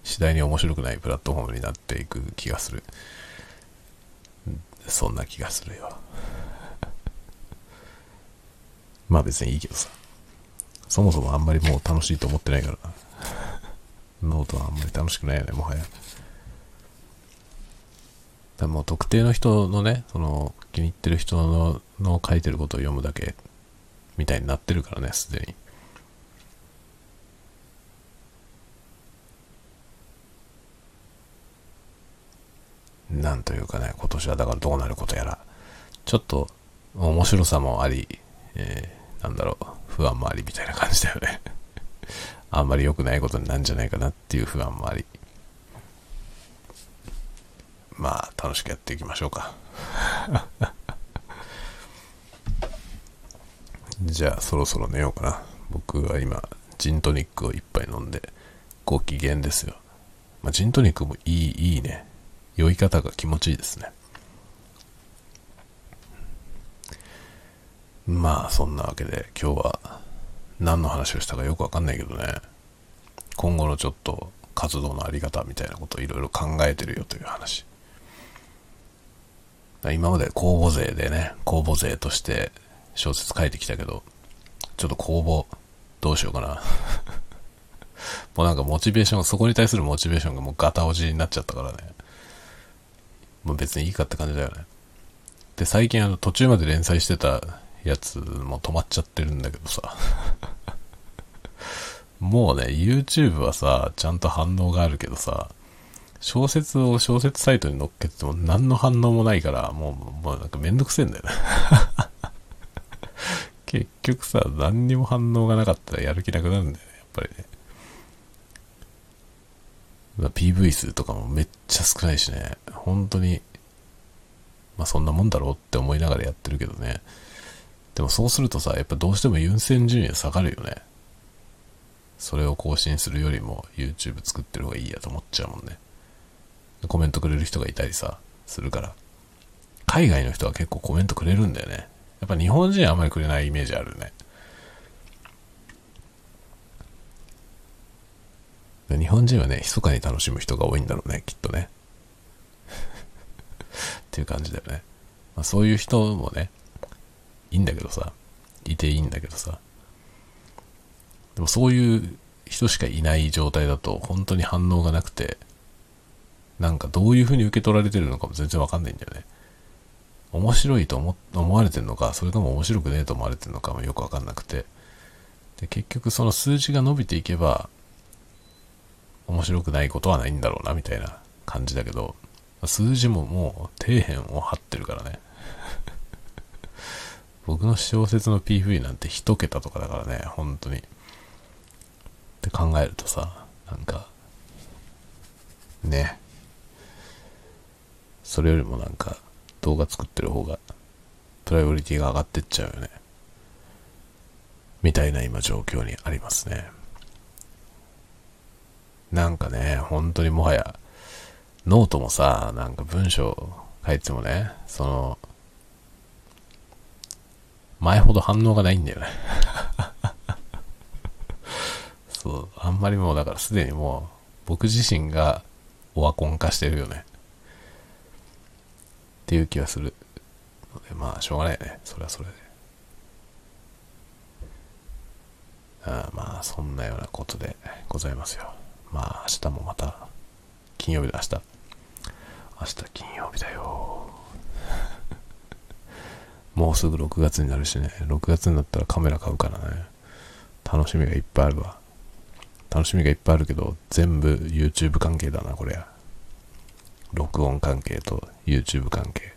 次第に面白くないプラットフォームになっていく気がする。そんな気がするよ。まあ別にいいけどさ。そもそもあんまりもう楽しいと思ってないからな。ノートはあんまり楽しくないよね、もはや。だも特定の人のね、その気に入ってる人のの書いてることを読むだけみたいになってるからね、すでに。なんというかね、今年はだからどうなることやら、ちょっと面白さもあり、えー、なんだろう、不安もありみたいな感じだよね。あんまり良くないことになるんじゃないかなっていう不安もあり。まあ、楽しくやっていきましょうか。じゃあ、そろそろ寝ようかな。僕は今、ジントニックを一杯飲んで、ご機嫌ですよ。まあ、ジントニックもいい、いいね。酔い方が気持ちいいですね。まあ、そんなわけで、今日は何の話をしたかよくわかんないけどね。今後のちょっと活動のあり方みたいなことをいろいろ考えてるよという話。今まで公募税でね、公募税として小説書いてきたけど、ちょっと公募どうしようかな。もうなんかモチベーション、そこに対するモチベーションがもうガタ落ちになっちゃったからね。もう別にいいかって感じだよね。で、最近あの途中まで連載してたやつも止まっちゃってるんだけどさ。もうね、YouTube はさ、ちゃんと反応があるけどさ、小説を小説サイトに載っけても何の反応もないから、もう、もうなんかめんどくせえんだよね 結局さ、何にも反応がなかったらやる気なくなるんだよね、やっぱりね。PV 数とかもめっちゃ少ないしね、本当に、まあそんなもんだろうって思いながらやってるけどね。でもそうするとさ、やっぱどうしても優先順位が下がるよね。それを更新するよりも YouTube 作ってる方がいいやと思っちゃうもんね。コメントくれる人がいたりさ、するから。海外の人は結構コメントくれるんだよね。やっぱ日本人はあんまりくれないイメージあるね。日本人はね、密かに楽しむ人が多いんだろうね、きっとね。っていう感じだよね。まあ、そういう人もね、いいんだけどさ、いていいんだけどさ。でもそういう人しかいない状態だと本当に反応がなくて、なんかどういう風に受け取られてるのかも全然わかんないんだよね。面白いと思思われてるのか、それとも面白くねえと思われてるのかもよくわかんなくて。で、結局その数字が伸びていけば、面白くないことはないんだろうな、みたいな感じだけど、数字ももう底辺を張ってるからね。僕の小説の PV なんて一桁とかだからね、本当に。って考えるとさ、なんか、ね。それよりもなんか動画作ってる方がプライオリティが上がってっちゃうよね。みたいな今状況にありますね。なんかね、本当にもはや、ノートもさ、なんか文章書いてもね、その、前ほど反応がないんだよね。そう、あんまりもうだからすでにもう僕自身がオワコン化してるよね。っていう気がするので、まあしょうがないよね。それはそれで。あまあそんなようなことでございますよ。まあ明日もまた金曜日だ明日。明日金曜日だよ。もうすぐ6月になるしね。6月になったらカメラ買うからね。楽しみがいっぱいあるわ。楽しみがいっぱいあるけど、全部 YouTube 関係だな、これや。録音関係と YouTube 関係。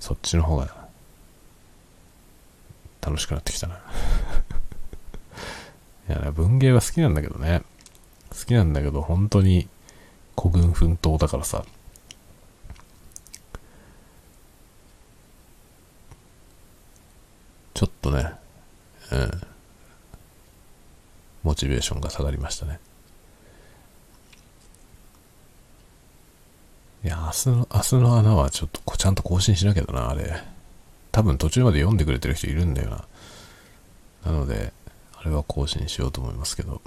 そっちの方が楽しくなってきたな。いや、文芸は好きなんだけどね。好きなんだけど、本当に孤軍奮闘だからさ。ちょっとね、うん。モチベーションが下がりましたね。いや、明日の、明日の穴はちょっとちゃんと更新しなきゃだな、あれ。多分途中まで読んでくれてる人いるんだよな。なので、あれは更新しようと思いますけど。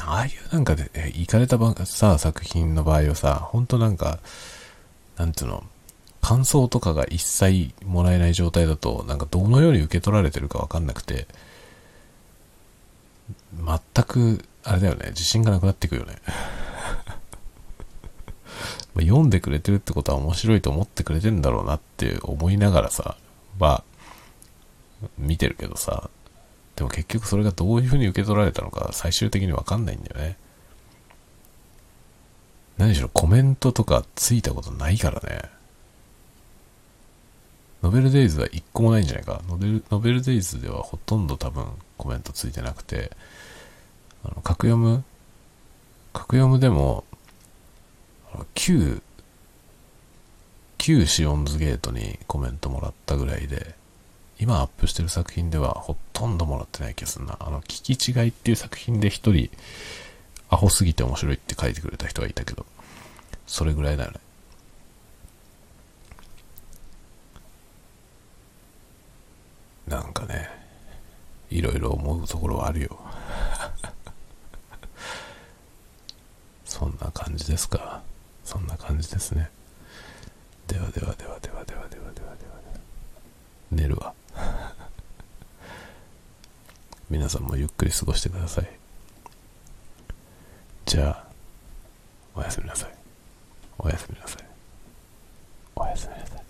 ああいうなんかで、ね、行かれたばさ、作品の場合はさ、ほんとなんか、なんていうの、感想とかが一切もらえない状態だと、なんかどのように受け取られてるかわかんなくて、全く、あれだよね、自信がなくなっていくよね。読んでくれてるってことは面白いと思ってくれてんだろうなって思いながらさ、まあ、見てるけどさ、でも結局それがどういう風に受け取られたのか最終的にわかんないんだよね。何しろコメントとかついたことないからね。ノベルデイズは一個もないんじゃないか。ノベル、ノベルデイズではほとんど多分コメントついてなくて、あの、格読む格読むでも、旧、旧シオンズゲートにコメントもらったぐらいで、今アップしてる作品ではほとんどもらってない気がするな。あの、聞き違いっていう作品で一人、アホすぎて面白いって書いてくれた人がいたけど、それぐらいだよね。なんかね、いろいろ思うところはあるよ。そんな感じですか。そんな感じですね。ではではではではではではではでは寝るわ。皆さんもゆっくり過ごしてください。じゃあおやすみなさい。おやすみなさい。おやすみなさい。